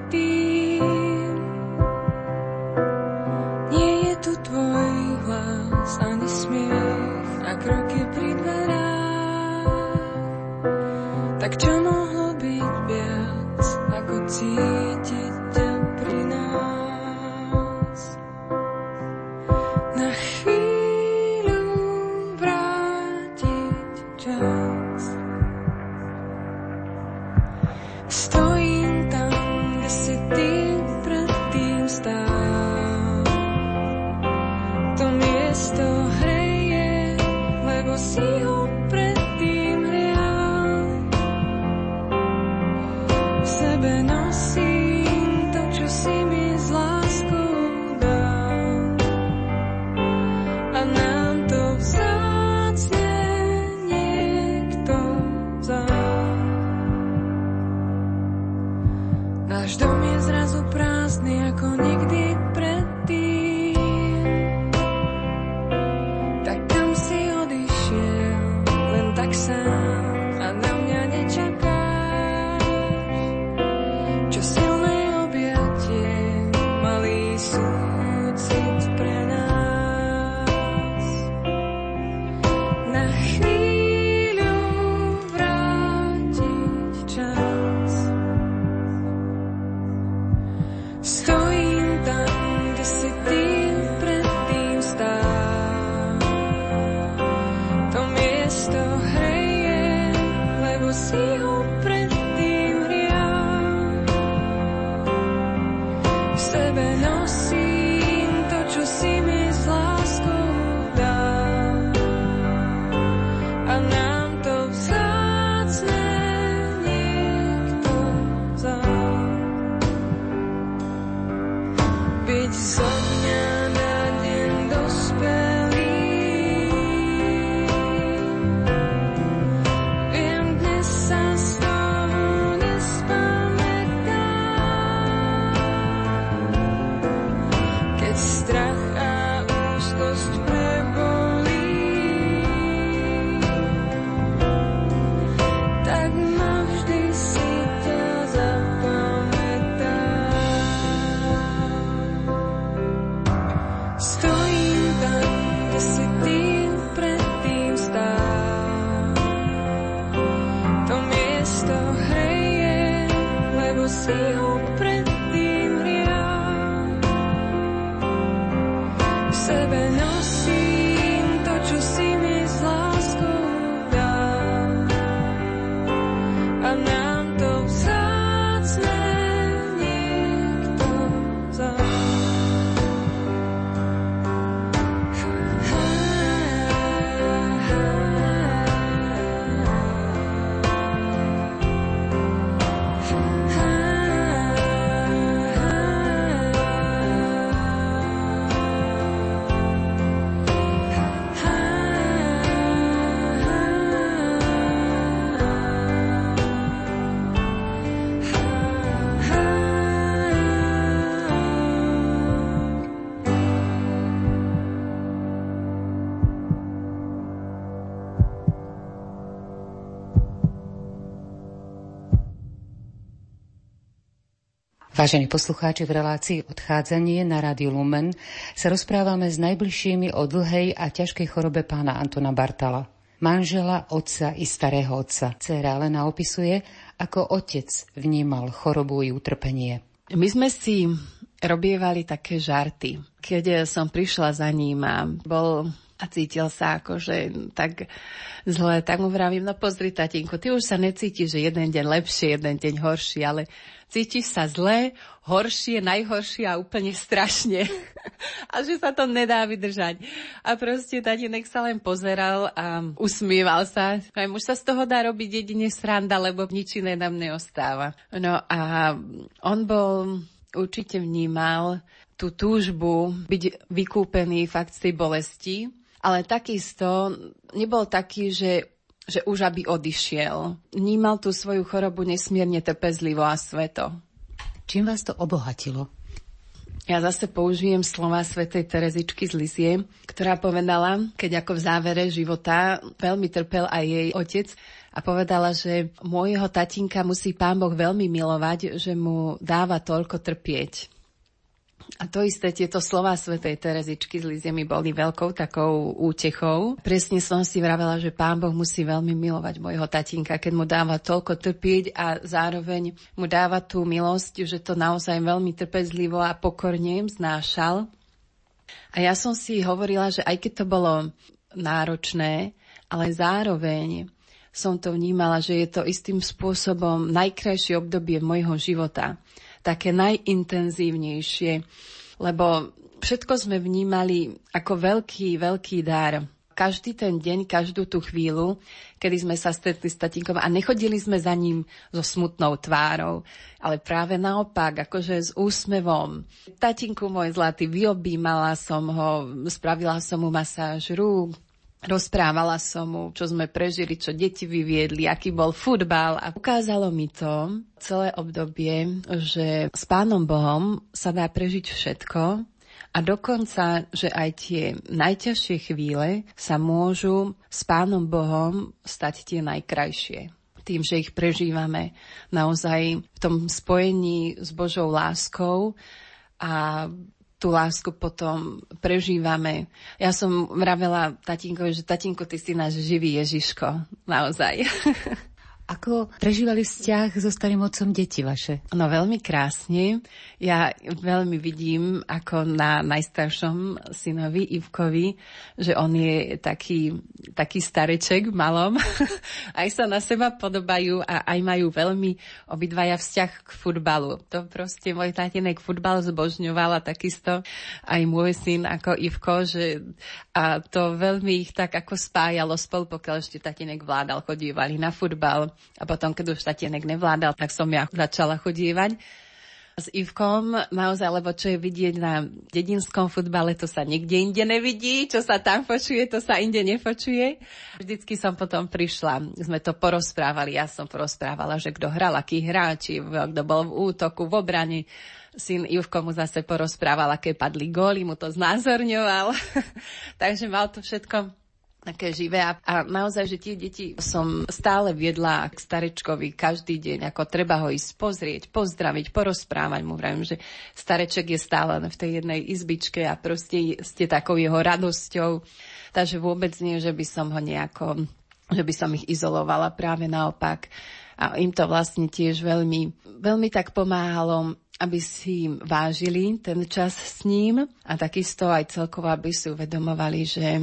Vážení poslucháči, v relácii Odchádzanie na Rádiu Lumen sa rozprávame s najbližšími o dlhej a ťažkej chorobe pána Antona Bartala. Manžela, otca i starého otca. Cera Lena opisuje, ako otec vnímal chorobu i utrpenie. My sme si robievali také žarty. Keď som prišla za ním a bol a cítil sa akože tak zle, tak mu vravím, no pozri tatínko, ty už sa necítiš, že jeden deň lepšie, jeden deň horší, ale cítiš sa zle, horšie, najhoršie a úplne strašne. a že sa to nedá vydržať. A proste tatínek sa len pozeral a usmieval sa. Aj už sa z toho dá robiť jedine sranda, lebo nič iné nám neostáva. No a on bol určite vnímal tú túžbu byť vykúpený fakt z tej bolesti, ale takisto nebol taký, že, že už aby odišiel. Vnímal tú svoju chorobu nesmierne trpezlivo a sveto. Čím vás to obohatilo? Ja zase použijem slova svätej Terezičky z Lisie, ktorá povedala, keď ako v závere života veľmi trpel aj jej otec, a povedala, že môjho tatinka musí pán Boh veľmi milovať, že mu dáva toľko trpieť. A to isté, tieto slova svätej Terezičky z Lizie mi boli veľkou takou útechou. Presne som si vravela, že pán Boh musí veľmi milovať môjho tatinka, keď mu dáva toľko trpieť a zároveň mu dáva tú milosť, že to naozaj veľmi trpezlivo a pokorne znášal. A ja som si hovorila, že aj keď to bolo náročné, ale zároveň som to vnímala, že je to istým spôsobom najkrajšie obdobie môjho života také najintenzívnejšie, lebo všetko sme vnímali ako veľký, veľký dar. Každý ten deň, každú tú chvíľu, kedy sme sa stretli s tatínkom a nechodili sme za ním so smutnou tvárou, ale práve naopak, akože s úsmevom. Tatínku môj zlatý, vyobímala som ho, spravila som mu masáž rúk, Rozprávala som mu, čo sme prežili, čo deti vyviedli, aký bol futbal a ukázalo mi to celé obdobie, že s Pánom Bohom sa dá prežiť všetko a dokonca, že aj tie najťažšie chvíle sa môžu s Pánom Bohom stať tie najkrajšie. Tým, že ich prežívame naozaj v tom spojení s Božou láskou a tú lásku potom prežívame. Ja som vravela tatínkovi, že tatínko, ty si náš živý Ježiško. Naozaj. Ako prežívali vzťah so starým otcom deti vaše? No veľmi krásne. Ja veľmi vidím, ako na najstaršom synovi Ivkovi, že on je taký, taký stareček malom. aj sa na seba podobajú a aj majú veľmi obidvaja vzťah k futbalu. To proste môj tatinek futbal zbožňoval a takisto aj môj syn ako Ivko, že a to veľmi ich tak ako spájalo spolu, pokiaľ ešte tatinek vládal, chodívali na futbal a potom, keď už tatienek nevládal, tak som ja začala chodívať s Ivkom, naozaj, lebo čo je vidieť na dedinskom futbale, to sa nikde inde nevidí, čo sa tam počuje, to sa inde nepočuje. Vždycky som potom prišla, sme to porozprávali, ja som porozprávala, že kto hral, akí hráči, kto bol v útoku, v obrane. Syn Ivko mu zase porozprával, aké padli góly, mu to znázorňoval. Takže mal to všetko také živé a, a naozaj, že tie deti som stále viedla k starečkovi každý deň, ako treba ho ísť pozrieť, pozdraviť, porozprávať mu. Vravím, že stareček je stále v tej jednej izbičke a proste ste takou jeho radosťou. Takže vôbec nie, že by som ho nejako, že by som ich izolovala, práve naopak. A im to vlastne tiež veľmi, veľmi tak pomáhalo aby si vážili ten čas s ním a takisto aj celkovo, aby si uvedomovali, že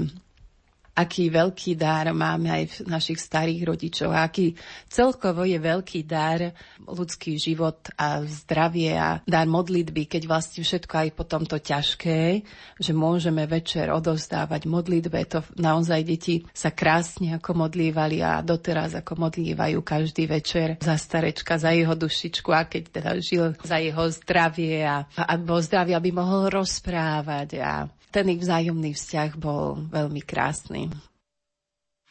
aký veľký dar máme aj v našich starých rodičov, aký celkovo je veľký dar ľudský život a zdravie a dar modlitby, keď vlastne všetko aj po tomto ťažké, že môžeme večer odovzdávať modlitbe. To naozaj deti sa krásne ako modlívali a doteraz ako modlívajú každý večer za starečka, za jeho dušičku a keď teda žil za jeho zdravie a, a bol zdravie, aby mohol rozprávať a ten ich vzájomný vzťah bol veľmi krásny.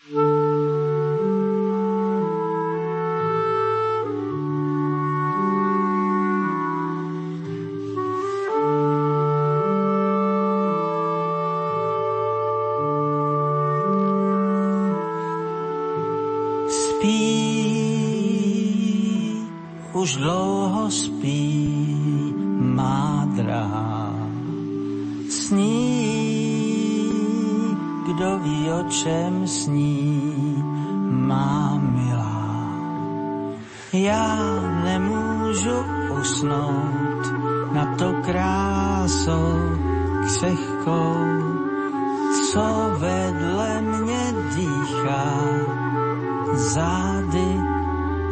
Spí, nemůžu usnout na to krásou křehkou, co vedle mě dýchá, zády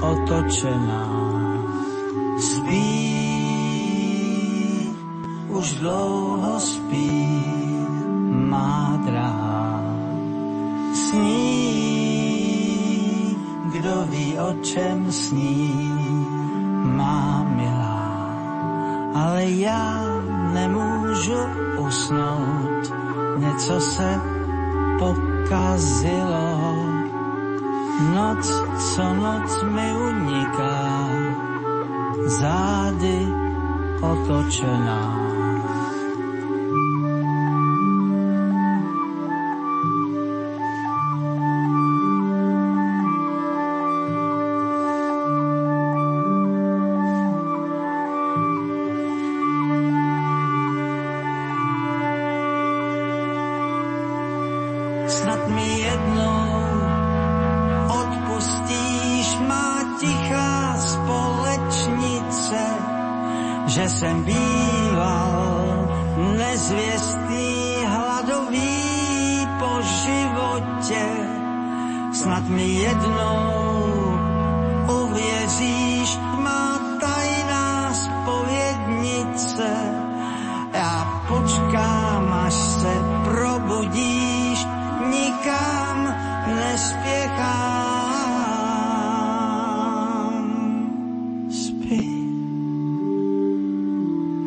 otočená. Spí už dlouho spí, má drahá. Sní, kdo ví, o čem sní, pokazilo. Noc, co noc mi uniká, zády otočená.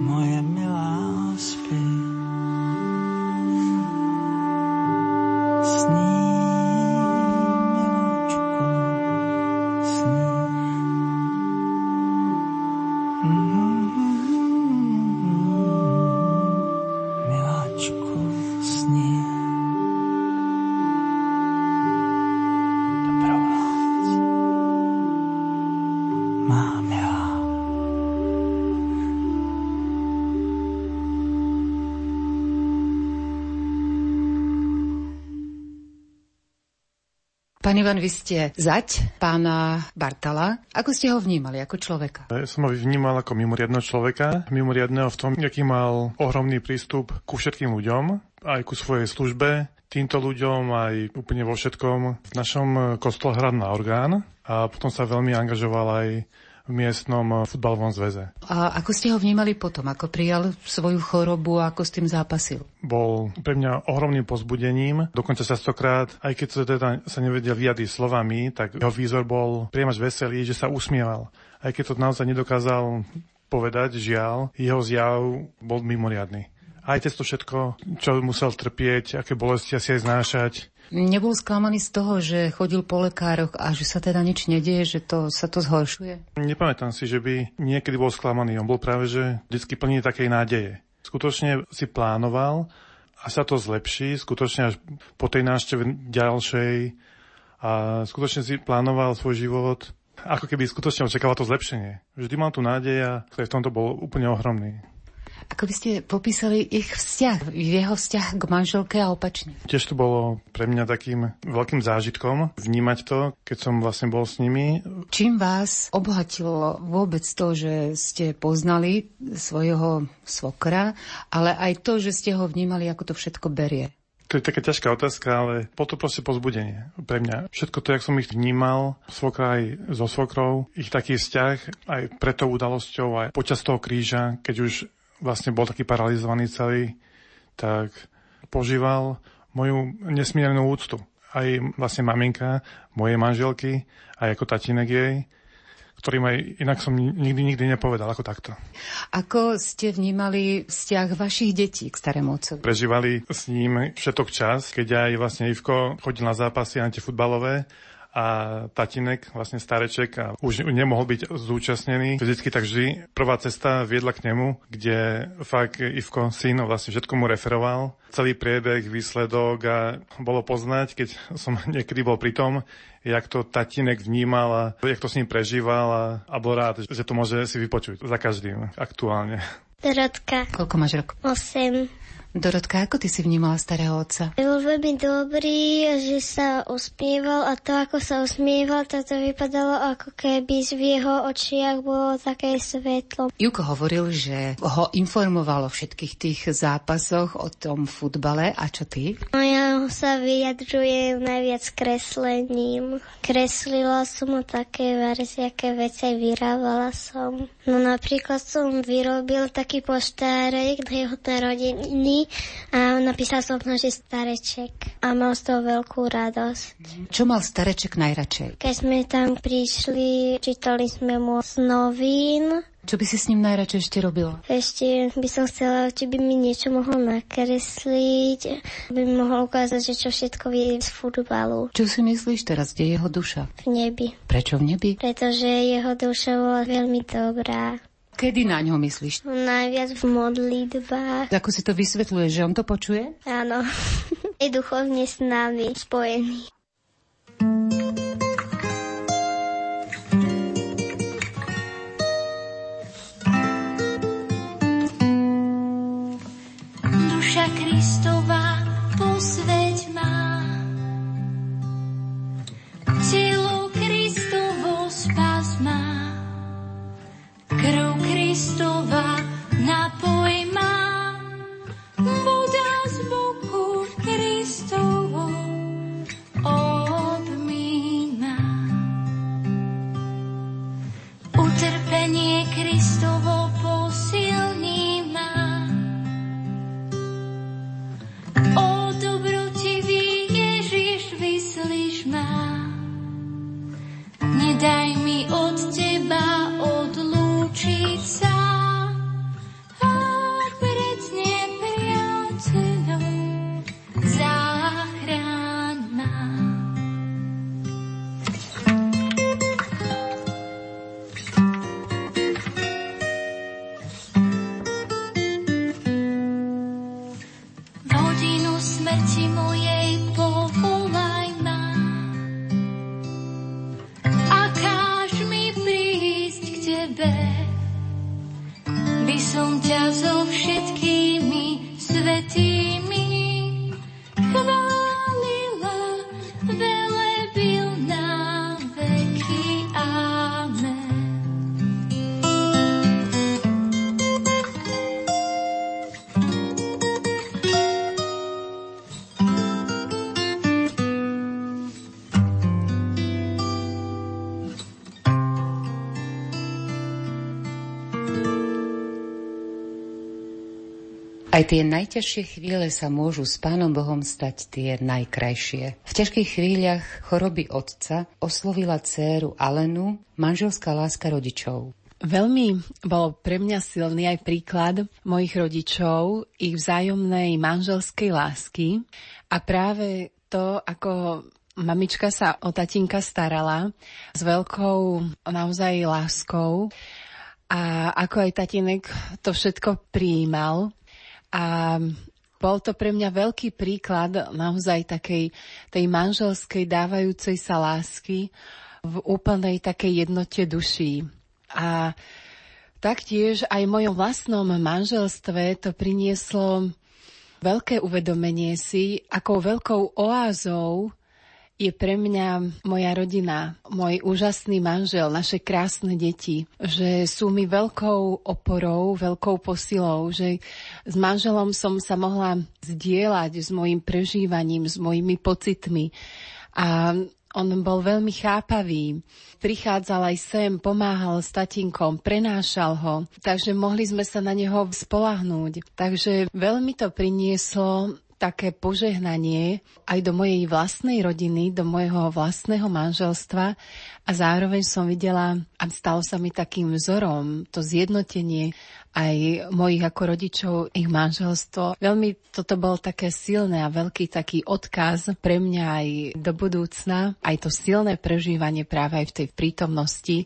Pán Pán Ivan, vy ste zať pána Bartala. Ako ste ho vnímali ako človeka? Ja som ho vnímal ako mimoriadného človeka. Mimoriadného v tom, aký mal ohromný prístup ku všetkým ľuďom, aj ku svojej službe, týmto ľuďom aj úplne vo všetkom. V našom kostole hral na orgán a potom sa veľmi angažoval aj v miestnom futbalovom zväze. A ako ste ho vnímali potom? Ako prijal svoju chorobu a ako s tým zápasil? Bol pre mňa ohromným pozbudením, dokonca častokrát, aj keď sa teda sa nevedel vyjadriť slovami, tak jeho výzor bol priamaž veselý, že sa usmieval. Aj keď to naozaj nedokázal povedať, žiaľ, jeho zjav bol mimoriadný. Aj cez to všetko, čo musel trpieť, aké bolesti asi aj znášať, Nebol sklamaný z toho, že chodil po lekároch a že sa teda nič nedieje, že to, sa to zhoršuje? Nepamätám si, že by niekedy bol sklamaný. On bol práve, že vždy plný takej nádeje. Skutočne si plánoval a sa to zlepší, skutočne až po tej návšteve ďalšej a skutočne si plánoval svoj život ako keby skutočne očakával to zlepšenie. Vždy mal tu nádej a v tomto bol úplne ohromný. Ako by ste popísali ich vzťah, jeho vzťah k manželke a opačne? Tiež to bolo pre mňa takým veľkým zážitkom vnímať to, keď som vlastne bol s nimi. Čím vás obohatilo vôbec to, že ste poznali svojho svokra, ale aj to, že ste ho vnímali, ako to všetko berie? To je taká ťažká otázka, ale po to proste pozbudenie pre mňa. Všetko to, jak som ich vnímal, svokra aj so svokrou, ich taký vzťah aj pred tou udalosťou, aj počas toho kríža, keď už vlastne bol taký paralizovaný celý, tak požíval moju nesmiernu úctu. Aj vlastne maminka mojej manželky, aj ako tatinek jej, ktorým aj inak som nikdy, nikdy nepovedal ako takto. Ako ste vnímali vzťah vašich detí k starému otcovi? Prežívali s ním všetok čas, keď aj vlastne Ivko chodil na zápasy antifutbalové a tatinek, vlastne stareček a už nemohol byť zúčastnený fyzicky, tak vždy prvá cesta viedla k nemu, kde fakt Ivko, syn, vlastne všetko mu referoval. Celý priebeh, výsledok a bolo poznať, keď som niekedy bol pri tom, jak to tatinek vnímal a jak to s ním prežíval a, a bol rád, že to môže si vypočuť za každým aktuálne. Dorotka. Koľko máš rokov? 8. Dorotka, ako ty si vnímala starého otca? Bol veľmi dobrý, že sa usmieval a to, ako sa usmieval, to, vypadalo ako keby z jeho očiach bolo také svetlo. Juko hovoril, že ho informoval o všetkých tých zápasoch, o tom futbale. A čo ty? No ja sa vyjadřujem najviac kreslením. Kreslila som mu také aké veci aj vyrábala som. No napríklad som vyrobil taký poštárek na jeho narodeniny a napísal som že stareček a mal z toho veľkú radosť. Čo mal stareček najradšej? Keď sme tam prišli, čítali sme mu z novín čo by si s ním najradšej ešte robila? Ešte by som chcela, či by mi niečo mohol nakresliť, by mi mohol ukázať, že čo všetko vie z futbalu. Čo si myslíš teraz, kde je jeho duša? V nebi. Prečo v nebi? Pretože jeho duša bola veľmi dobrá. Kedy na ňo myslíš? Najviac v modlitbách. Ako si to vysvetľuje, že on to počuje? Áno. je duchovne s nami spojený. Duša Kristova ťa so všetkými svetými chválila, velebila Aj tie najťažšie chvíle sa môžu s Pánom Bohom stať tie najkrajšie. V ťažkých chvíľach choroby otca oslovila dceru Alenu manželská láska rodičov. Veľmi bol pre mňa silný aj príklad mojich rodičov, ich vzájomnej manželskej lásky a práve to, ako mamička sa o tatinka starala s veľkou naozaj láskou a ako aj tatinek to všetko prijímal a bol to pre mňa veľký príklad naozaj takej tej manželskej dávajúcej sa lásky v úplnej takej jednote duší. A taktiež aj v mojom vlastnom manželstve to prinieslo veľké uvedomenie si, akou veľkou oázou je pre mňa moja rodina, môj úžasný manžel, naše krásne deti, že sú mi veľkou oporou, veľkou posilou, že s manželom som sa mohla zdieľať s mojim prežívaním, s mojimi pocitmi. A on bol veľmi chápavý. Prichádzal aj sem, pomáhal s tatinkom, prenášal ho, takže mohli sme sa na neho spolahnúť. Takže veľmi to prinieslo také požehnanie aj do mojej vlastnej rodiny, do môjho vlastného manželstva a zároveň som videla a stalo sa mi takým vzorom to zjednotenie aj mojich ako rodičov, ich manželstvo. Veľmi toto bol také silné a veľký taký odkaz pre mňa aj do budúcna, aj to silné prežívanie práve aj v tej prítomnosti,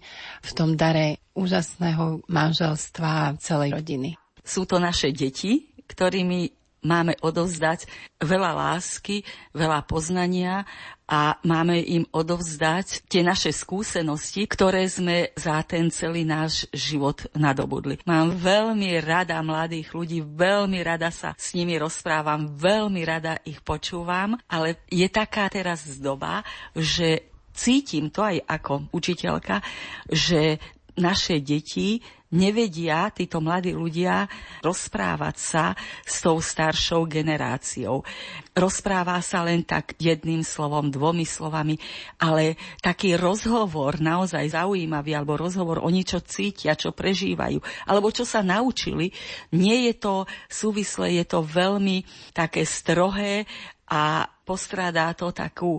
v tom dare úžasného manželstva celej rodiny. Sú to naše deti, ktorými máme odovzdať veľa lásky, veľa poznania a máme im odovzdať tie naše skúsenosti, ktoré sme za ten celý náš život nadobudli. Mám veľmi rada mladých ľudí, veľmi rada sa s nimi rozprávam, veľmi rada ich počúvam, ale je taká teraz doba, že cítim to aj ako učiteľka, že naše deti nevedia títo mladí ľudia rozprávať sa s tou staršou generáciou. Rozpráva sa len tak jedným slovom, dvomi slovami, ale taký rozhovor naozaj zaujímavý, alebo rozhovor o niečo cítia, čo prežívajú, alebo čo sa naučili, nie je to súvislé, je to veľmi také strohé a postrádá to takú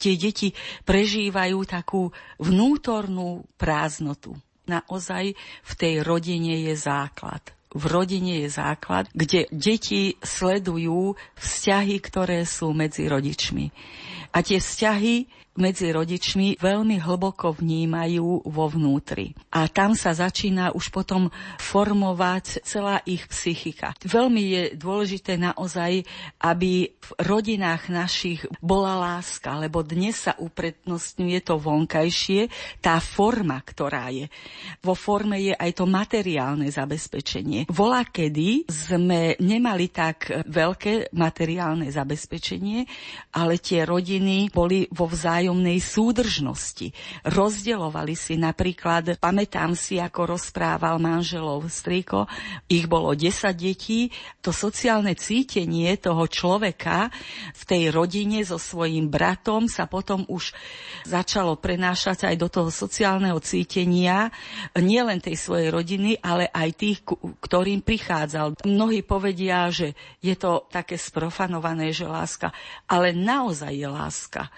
tie deti prežívajú takú vnútornú prázdnotu naozaj v tej rodine je základ. V rodine je základ, kde deti sledujú vzťahy, ktoré sú medzi rodičmi. A tie vzťahy medzi rodičmi veľmi hlboko vnímajú vo vnútri. A tam sa začína už potom formovať celá ich psychika. Veľmi je dôležité naozaj, aby v rodinách našich bola láska, lebo dnes sa uprednostňuje to vonkajšie, tá forma, ktorá je. Vo forme je aj to materiálne zabezpečenie. Volá kedy sme nemali tak veľké materiálne zabezpečenie, ale tie rodiny boli vo vzájom vzájomnej súdržnosti. Rozdeľovali si napríklad, pamätám si, ako rozprával manželov strýko, ich bolo 10 detí, to sociálne cítenie toho človeka v tej rodine so svojím bratom sa potom už začalo prenášať aj do toho sociálneho cítenia nielen tej svojej rodiny, ale aj tých, ktorým prichádzal. Mnohí povedia, že je to také sprofanované, že láska, ale naozaj je láska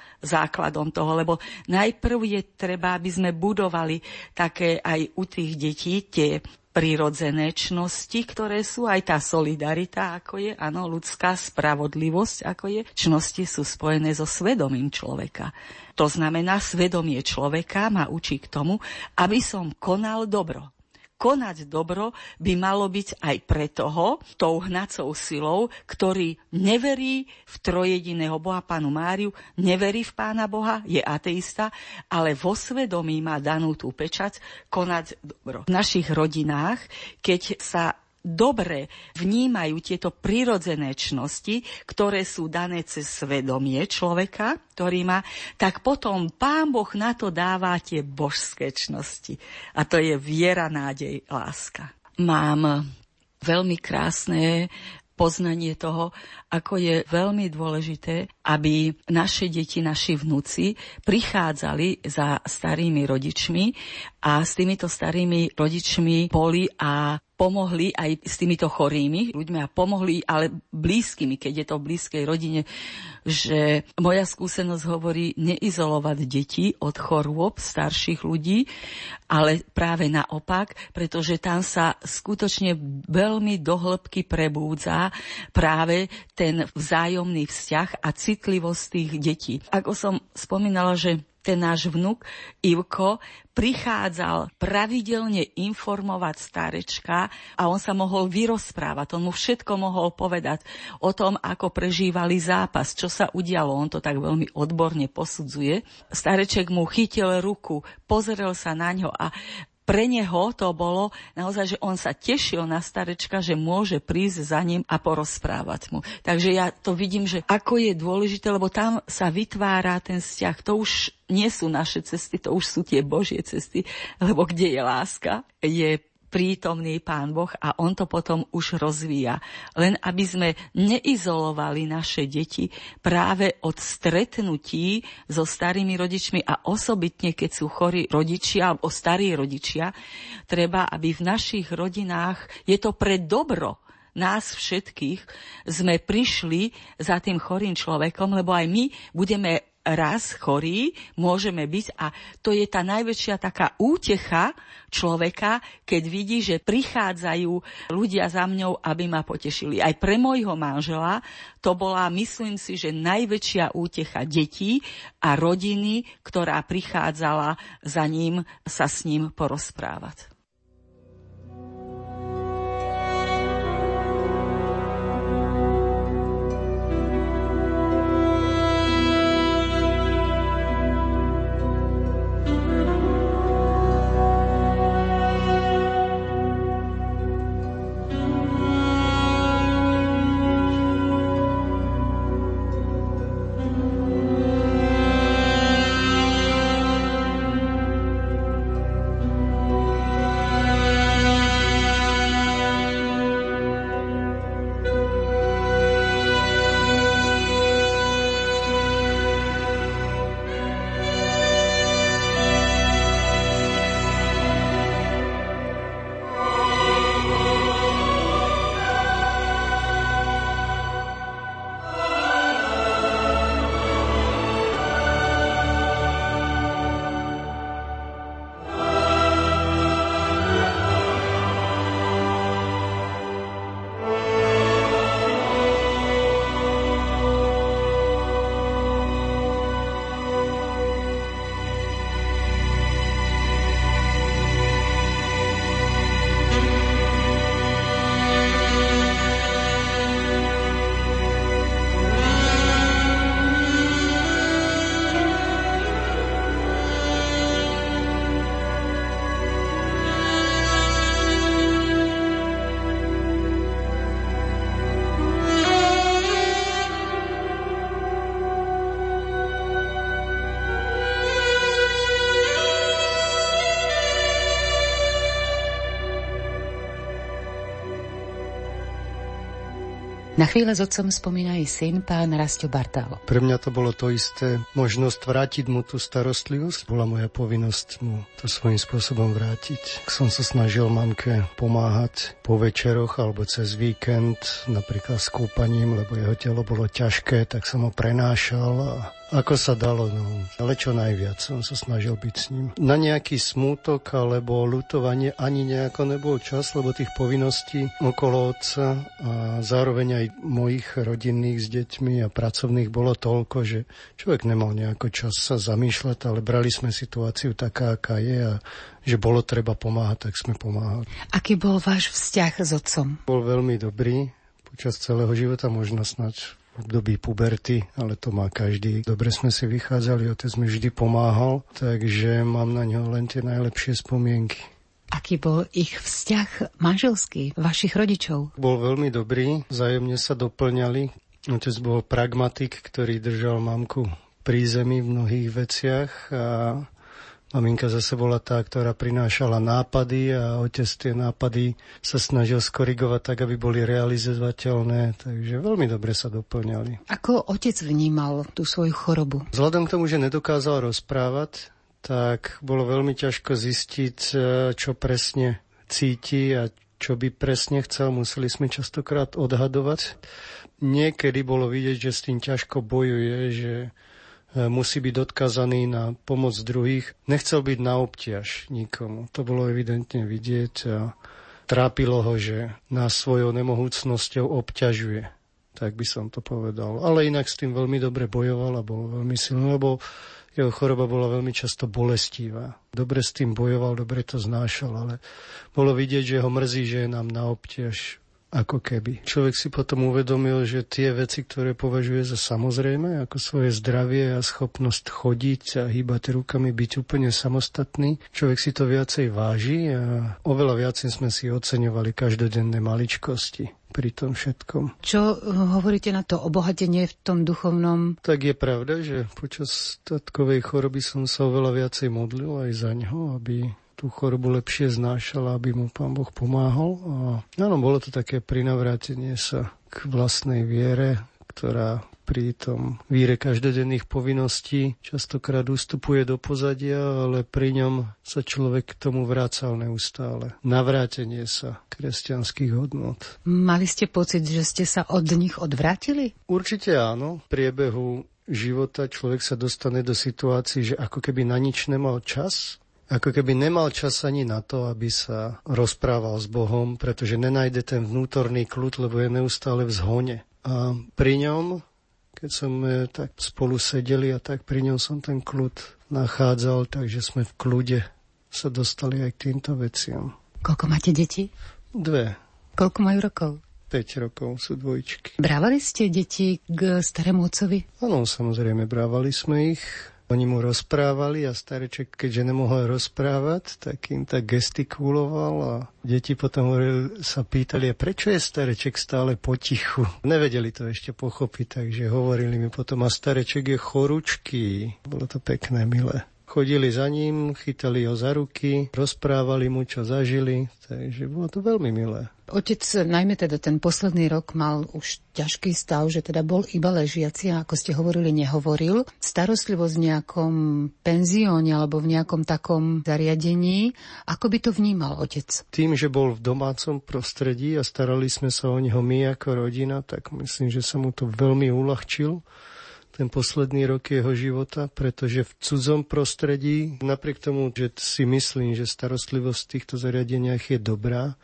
základom toho, lebo najprv je treba, aby sme budovali také aj u tých detí tie prirodzené čnosti, ktoré sú aj tá solidarita, ako je, áno, ľudská spravodlivosť, ako je. Čnosti sú spojené so svedomím človeka. To znamená, svedomie človeka ma učí k tomu, aby som konal dobro konať dobro by malo byť aj pre toho, tou hnacou silou, ktorý neverí v trojediného Boha Pánu Máriu, neverí v Pána Boha, je ateista, ale vo svedomí má danú tú pečať konať dobro. V našich rodinách, keď sa dobre vnímajú tieto prirodzené čnosti, ktoré sú dané cez svedomie človeka, ktorý má, tak potom Pán Boh na to dáva tie božské čnosti. A to je viera, nádej, láska. Mám veľmi krásne poznanie toho, ako je veľmi dôležité, aby naše deti, naši vnúci prichádzali za starými rodičmi a s týmito starými rodičmi boli a pomohli aj s týmito chorými ľuďmi a pomohli ale blízkymi, keď je to v blízkej rodine, že moja skúsenosť hovorí neizolovať deti od chorôb starších ľudí, ale práve naopak, pretože tam sa skutočne veľmi dohlbky prebúdza práve ten vzájomný vzťah a citlivosť tých detí. Ako som spomínala, že ten náš vnuk Ivko prichádzal pravidelne informovať starečka a on sa mohol vyrozprávať, on mu všetko mohol povedať o tom, ako prežívali zápas, čo sa udialo, on to tak veľmi odborne posudzuje. Stareček mu chytil ruku, pozrel sa na ňo a pre neho to bolo naozaj, že on sa tešil na starečka, že môže prísť za ním a porozprávať mu. Takže ja to vidím, že ako je dôležité, lebo tam sa vytvára ten vzťah. To už nie sú naše cesty, to už sú tie Božie cesty, lebo kde je láska, je prítomný Pán Boh a on to potom už rozvíja. Len aby sme neizolovali naše deti práve od stretnutí so starými rodičmi a osobitne, keď sú chorí rodičia alebo starí rodičia, treba, aby v našich rodinách je to pre dobro nás všetkých sme prišli za tým chorým človekom, lebo aj my budeme raz chorí, môžeme byť a to je tá najväčšia taká útecha človeka, keď vidí, že prichádzajú ľudia za mňou, aby ma potešili. Aj pre môjho manžela to bola, myslím si, že najväčšia útecha detí a rodiny, ktorá prichádzala za ním sa s ním porozprávať. Na chvíle s otcom spomína aj syn, pán Rastio Bartal. Pre mňa to bolo to isté. Možnosť vrátiť mu tú starostlivosť. Bola moja povinnosť mu to svojím spôsobom vrátiť. Som sa snažil mamke pomáhať po večeroch alebo cez víkend, napríklad s kúpaním, lebo jeho telo bolo ťažké, tak som ho prenášal a ako sa dalo, no. Ale čo najviac som sa snažil byť s ním. Na nejaký smútok alebo lutovanie ani nejako nebol čas, lebo tých povinností okolo otca a zároveň aj mojich rodinných s deťmi a pracovných bolo toľko, že človek nemal nejako čas sa zamýšľať, ale brali sme situáciu taká, aká je a že bolo treba pomáhať, tak sme pomáhali. Aký bol váš vzťah s otcom? Bol veľmi dobrý počas celého života, možno snať období puberty, ale to má každý. Dobre sme si vychádzali, otec mi vždy pomáhal, takže mám na ňo len tie najlepšie spomienky. Aký bol ich vzťah manželský, vašich rodičov? Bol veľmi dobrý, vzájomne sa doplňali. Otec bol pragmatik, ktorý držal mamku pri zemi v mnohých veciach a Maminka zase bola tá, ktorá prinášala nápady a otec tie nápady sa snažil skorigovať tak, aby boli realizovateľné, takže veľmi dobre sa doplňali. Ako otec vnímal tú svoju chorobu? Vzhľadom k tomu, že nedokázal rozprávať, tak bolo veľmi ťažko zistiť, čo presne cíti a čo by presne chcel, museli sme častokrát odhadovať. Niekedy bolo vidieť, že s tým ťažko bojuje, že e, musí byť odkazaný na pomoc druhých. Nechcel byť na obťaž nikomu. To bolo evidentne vidieť a trápilo ho, že nás svojou nemohúcnosťou obťažuje. Tak by som to povedal. Ale inak s tým veľmi dobre bojoval a bol veľmi silný, lebo jeho choroba bola veľmi často bolestivá. Dobre s tým bojoval, dobre to znášal, ale bolo vidieť, že ho mrzí, že je nám na obťaž ako keby. Človek si potom uvedomil, že tie veci, ktoré považuje za samozrejme, ako svoje zdravie a schopnosť chodiť a hýbať rukami, byť úplne samostatný, človek si to viacej váži a oveľa viacej sme si oceňovali každodenné maličkosti pri tom všetkom. Čo hovoríte na to obohatenie v tom duchovnom? Tak je pravda, že počas tatkovej choroby som sa oveľa viacej modlil aj za ňo, aby tú chorobu lepšie znášal, aby mu pán Boh pomáhal. A áno, bolo to také prinavrátenie sa k vlastnej viere, ktorá pri tom víre každodenných povinností častokrát ustupuje do pozadia, ale pri ňom sa človek k tomu vrácal neustále. Navrátenie sa kresťanských hodnot. Mali ste pocit, že ste sa od nich odvrátili? Určite áno. V priebehu života človek sa dostane do situácií, že ako keby na nič nemal čas, ako keby nemal čas ani na to, aby sa rozprával s Bohom, pretože nenájde ten vnútorný kľud, lebo je neustále v zhone. A pri ňom keď sme tak spolu sedeli a tak pri ňom som ten kľud nachádzal, takže sme v kľude sa dostali aj k týmto veciam. Koľko máte deti? Dve. Koľko majú rokov? 5 rokov sú dvojčky. Brávali ste deti k starému otcovi? Áno, samozrejme, brávali sme ich. Oni mu rozprávali a stareček, keďže nemohol rozprávať, tak im tak gestikuloval a deti potom sa pýtali, a prečo je stareček stále potichu. Nevedeli to ešte pochopiť, takže hovorili mi potom, a stareček je choručký. Bolo to pekné, milé. Chodili za ním, chytali ho za ruky, rozprávali mu, čo zažili, takže bolo to veľmi milé. Otec, najmä teda ten posledný rok mal už ťažký stav, že teda bol iba ležiaci a ako ste hovorili, nehovoril. Starostlivosť v nejakom penzióne alebo v nejakom takom zariadení, ako by to vnímal otec? Tým, že bol v domácom prostredí a starali sme sa o neho my ako rodina, tak myslím, že sa mu to veľmi uľahčil ten posledný rok jeho života, pretože v cudzom prostredí, napriek tomu, že si myslím, že starostlivosť v týchto zariadeniach je dobrá,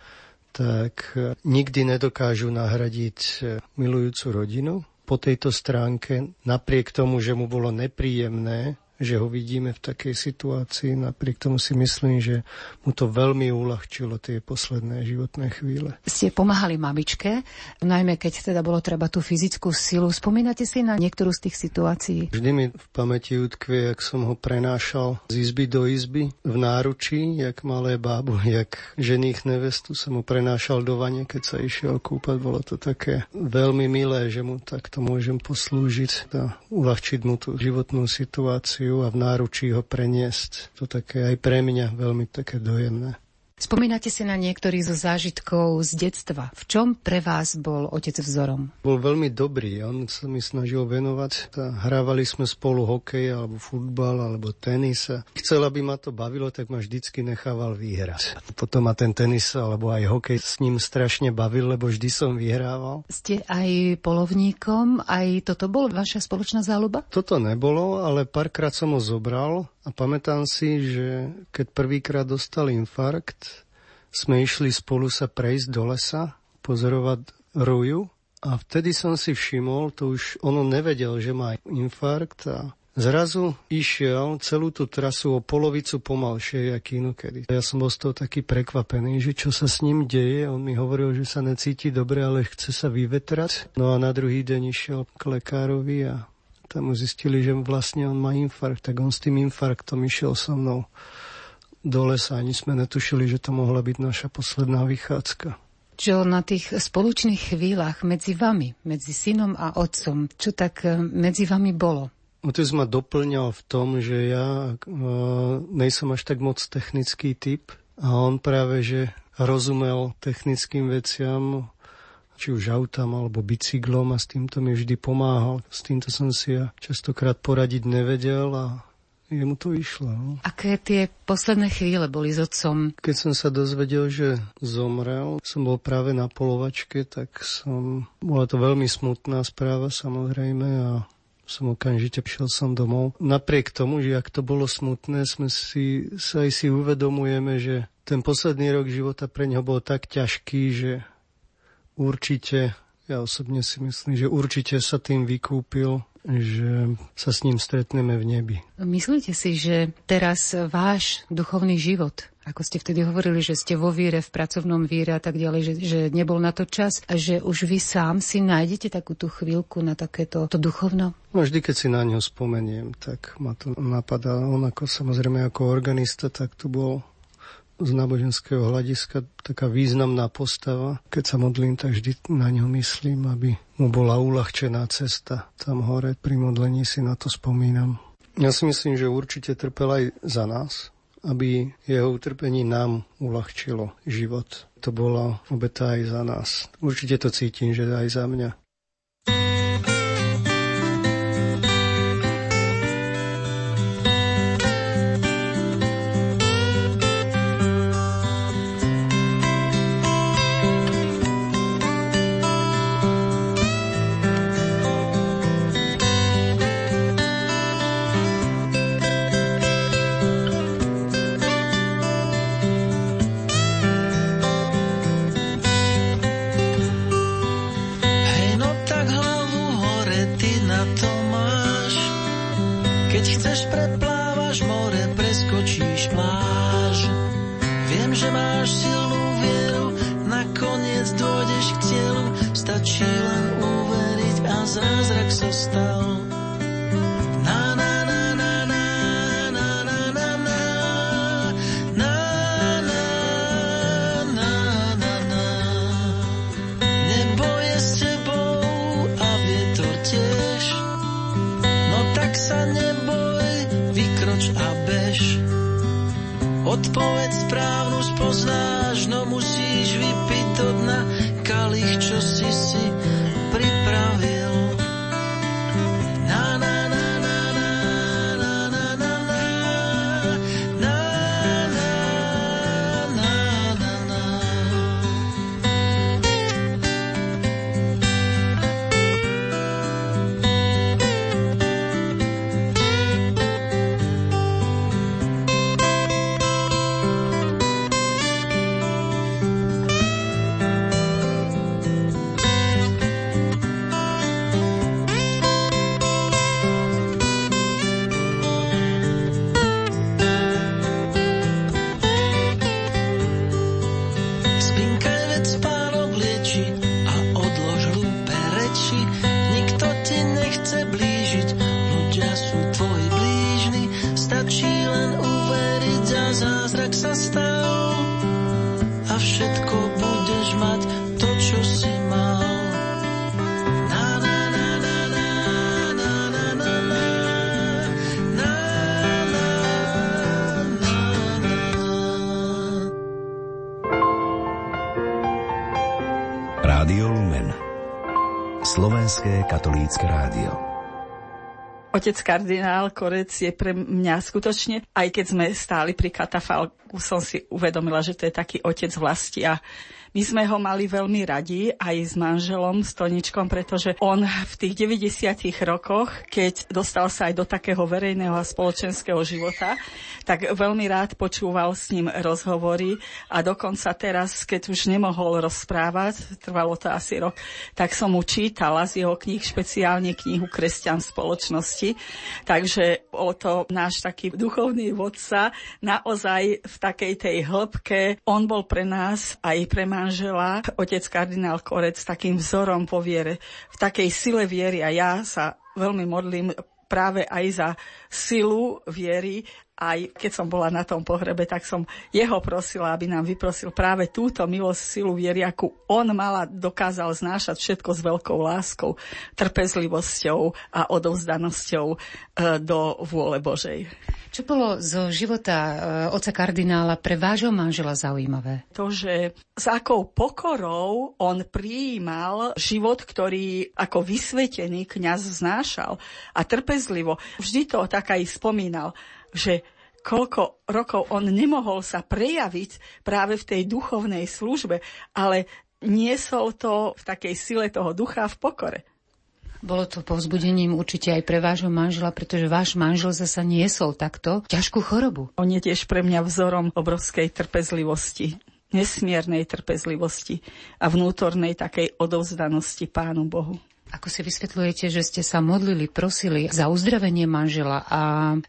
tak e, nikdy nedokážu nahradiť e, milujúcu rodinu. Po tejto stránke, napriek tomu, že mu bolo nepríjemné že ho vidíme v takej situácii. Napriek tomu si myslím, že mu to veľmi uľahčilo tie posledné životné chvíle. Ste pomáhali mamičke, najmä keď teda bolo treba tú fyzickú silu. Spomínate si na niektorú z tých situácií? Vždy mi v pamäti utkvie, jak som ho prenášal z izby do izby v náručí, jak malé bábu, jak žených nevestu som ho prenášal do vane, keď sa išiel kúpať. Bolo to také veľmi milé, že mu takto môžem poslúžiť a uľahčiť mu tú životnú situáciu emóciu a v náručí ho preniesť. To také aj pre mňa veľmi také dojemné. Spomínate si na niektorých zo zážitkov z detstva. V čom pre vás bol otec vzorom? Bol veľmi dobrý. On sa mi snažil venovať. Hrávali sme spolu hokej, alebo futbal, alebo tenis. Chcel, aby ma to bavilo, tak ma vždycky nechával vyhrať. Potom ma ten tenis, alebo aj hokej s ním strašne bavil, lebo vždy som vyhrával. Ste aj polovníkom, aj toto bol vaša spoločná záľuba? Toto nebolo, ale párkrát som ho zobral a pamätám si, že keď prvýkrát dostal infarkt, sme išli spolu sa prejsť do lesa, pozorovať ruju a vtedy som si všimol, to už ono nevedel, že má infarkt a Zrazu išiel celú tú trasu o polovicu pomalšie, jak inokedy. Ja som bol z toho taký prekvapený, že čo sa s ním deje. On mi hovoril, že sa necíti dobre, ale chce sa vyvetrať. No a na druhý deň išiel k lekárovi a tam mu zistili, že vlastne on má infarkt, tak on s tým infarktom išiel so mnou do lesa. Ani sme netušili, že to mohla byť naša posledná vychádzka. Čo na tých spoločných chvíľach medzi vami, medzi synom a otcom, čo tak e, medzi vami bolo? Otec ma doplňal v tom, že ja uh, nejsem až tak moc technický typ a on práve, že rozumel technickým veciam, či už autám alebo bicyklom a s týmto mi vždy pomáhal. S týmto som si ja častokrát poradiť nevedel a jemu to išlo. No. Aké tie posledné chvíle boli s otcom? Keď som sa dozvedel, že zomrel, som bol práve na polovačke, tak som... Bola to veľmi smutná správa samozrejme a som okamžite prišiel som domov. Napriek tomu, že ak to bolo smutné, sme si, sa aj si uvedomujeme, že ten posledný rok života pre neho bol tak ťažký, že určite, ja osobne si myslím, že určite sa tým vykúpil že sa s ním stretneme v nebi. Myslíte si, že teraz váš duchovný život ako ste vtedy hovorili, že ste vo víre, v pracovnom víre a tak ďalej, že, že nebol na to čas a že už vy sám si nájdete takú tú chvíľku na takéto to duchovno? No vždy, keď si na ňo spomeniem, tak ma to napadá. On ako samozrejme ako organista, tak to bol z náboženského hľadiska taká významná postava. Keď sa modlím, tak vždy na ňo myslím, aby mu bola uľahčená cesta tam hore. Pri modlení si na to spomínam. Ja si myslím, že určite trpel aj za nás, aby jeho utrpení nám uľahčilo život. To bola obeta aj za nás. Určite to cítim, že aj za mňa. Katolícke rádio. Otec kardinál Korec je pre mňa skutočne, aj keď sme stáli pri katafalku, som si uvedomila, že to je taký otec vlasti a my sme ho mali veľmi radi aj s manželom, s Toničkom, pretože on v tých 90 rokoch, keď dostal sa aj do takého verejného a spoločenského života, tak veľmi rád počúval s ním rozhovory a dokonca teraz, keď už nemohol rozprávať, trvalo to asi rok, tak som mu čítala z jeho kníh, špeciálne knihu Kresťan spoločnosti. Takže o to náš taký duchovný vodca naozaj v takej tej hĺbke, on bol pre nás aj pre manžela, otec kardinál Korec, takým vzorom po viere, v takej sile viery a ja sa veľmi modlím práve aj za silu viery aj keď som bola na tom pohrebe, tak som jeho prosila, aby nám vyprosil práve túto milosť, silu viery, akú on mala, dokázal znášať všetko s veľkou láskou, trpezlivosťou a odovzdanosťou e, do vôle Božej. Čo bolo zo života e, oca kardinála pre vášho manžela zaujímavé? To, že s akou pokorou on prijímal život, ktorý ako vysvetený kňaz znášal a trpezlivo. Vždy to tak aj spomínal že koľko rokov on nemohol sa prejaviť práve v tej duchovnej službe, ale niesol to v takej sile toho ducha v pokore. Bolo to povzbudením určite aj pre vášho manžela, pretože váš manžel zasa niesol takto ťažkú chorobu. On je tiež pre mňa vzorom obrovskej trpezlivosti nesmiernej trpezlivosti a vnútornej takej odovzdanosti Pánu Bohu. Ako si vysvetľujete, že ste sa modlili, prosili za uzdravenie manžela a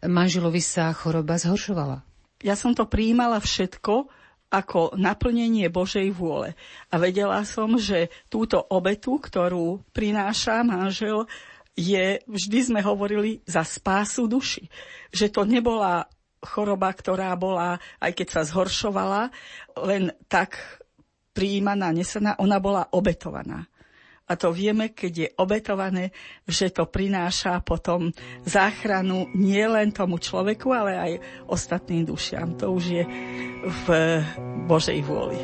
manželovi sa choroba zhoršovala? Ja som to prijímala všetko ako naplnenie Božej vôle. A vedela som, že túto obetu, ktorú prináša manžel, je, vždy sme hovorili, za spásu duši. Že to nebola choroba, ktorá bola, aj keď sa zhoršovala, len tak prijímaná, nesená, ona bola obetovaná. A to vieme, keď je obetované, že to prináša potom záchranu nie len tomu človeku, ale aj ostatným dušiam. To už je v Božej vôli.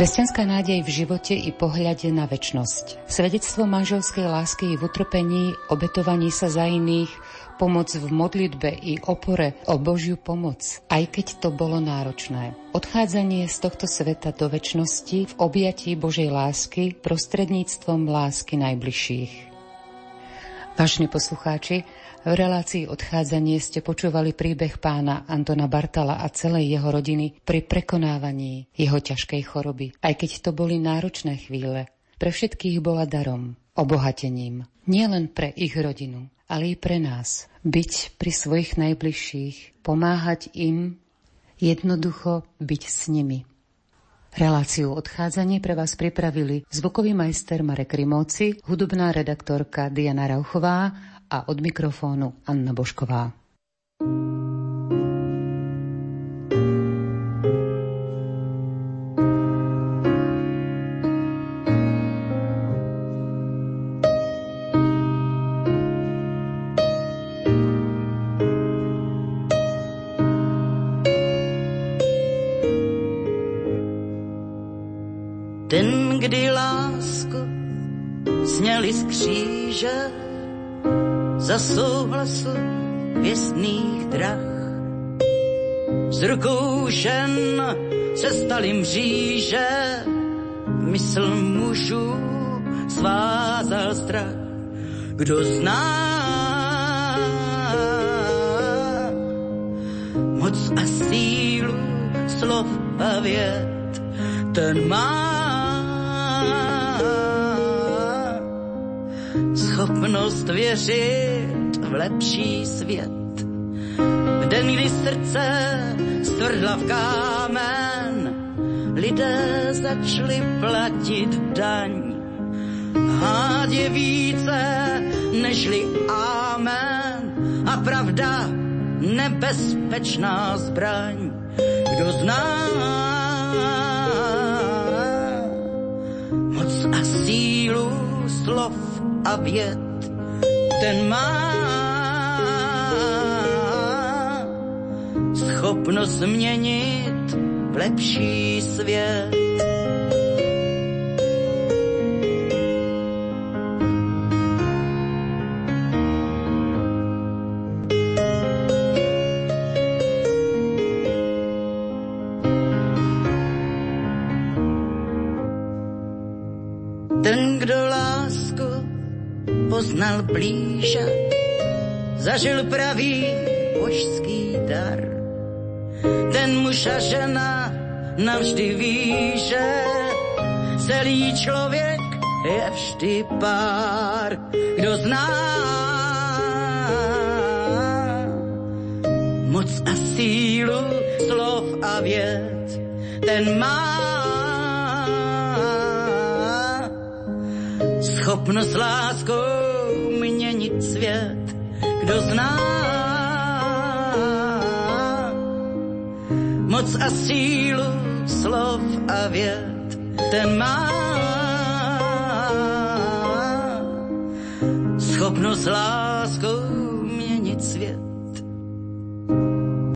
Kresťanská nádej v živote i pohľade na väčnosť. Svedectvo manželskej lásky v utrpení, obetovaní sa za iných, pomoc v modlitbe i opore o Božiu pomoc, aj keď to bolo náročné. Odchádzanie z tohto sveta do väčšnosti v objatí Božej lásky prostredníctvom lásky najbližších. Vážni poslucháči, v relácii odchádzanie ste počúvali príbeh pána Antona Bartala a celej jeho rodiny pri prekonávaní jeho ťažkej choroby. Aj keď to boli náročné chvíle, pre všetkých bola darom, obohatením. Nielen pre ich rodinu, ale i pre nás. Byť pri svojich najbližších, pomáhať im, jednoducho byť s nimi. Reláciu odchádzanie pre vás pripravili zvukový majster Marek Rimóci, hudobná redaktorka Diana Rauchová a od mikrofónu Anna Bošková. Žen se stali mříže, mysl mužů svázal strach. Kdo zná moc a sílu slov a vět, ten má schopnost věřit v lepší svět. V den, kdy srdce stvrdla v kámen, lidé začali platit daň. Hád je více nežli amen a pravda nebezpečná zbraň. Kdo zná moc a sílu slov a věd, ten má schopnost změnit v lepší svět. Ten, kdo lásku poznal blíže, zažil pravý Žena navždy ví, že celý člověk je vždy pár. Kdo zná moc a sílu slov a věd, ten má schopnost láskou měnit svět. Kdo zná moc a sílu slov a věd, ten má. Schopnosť láskou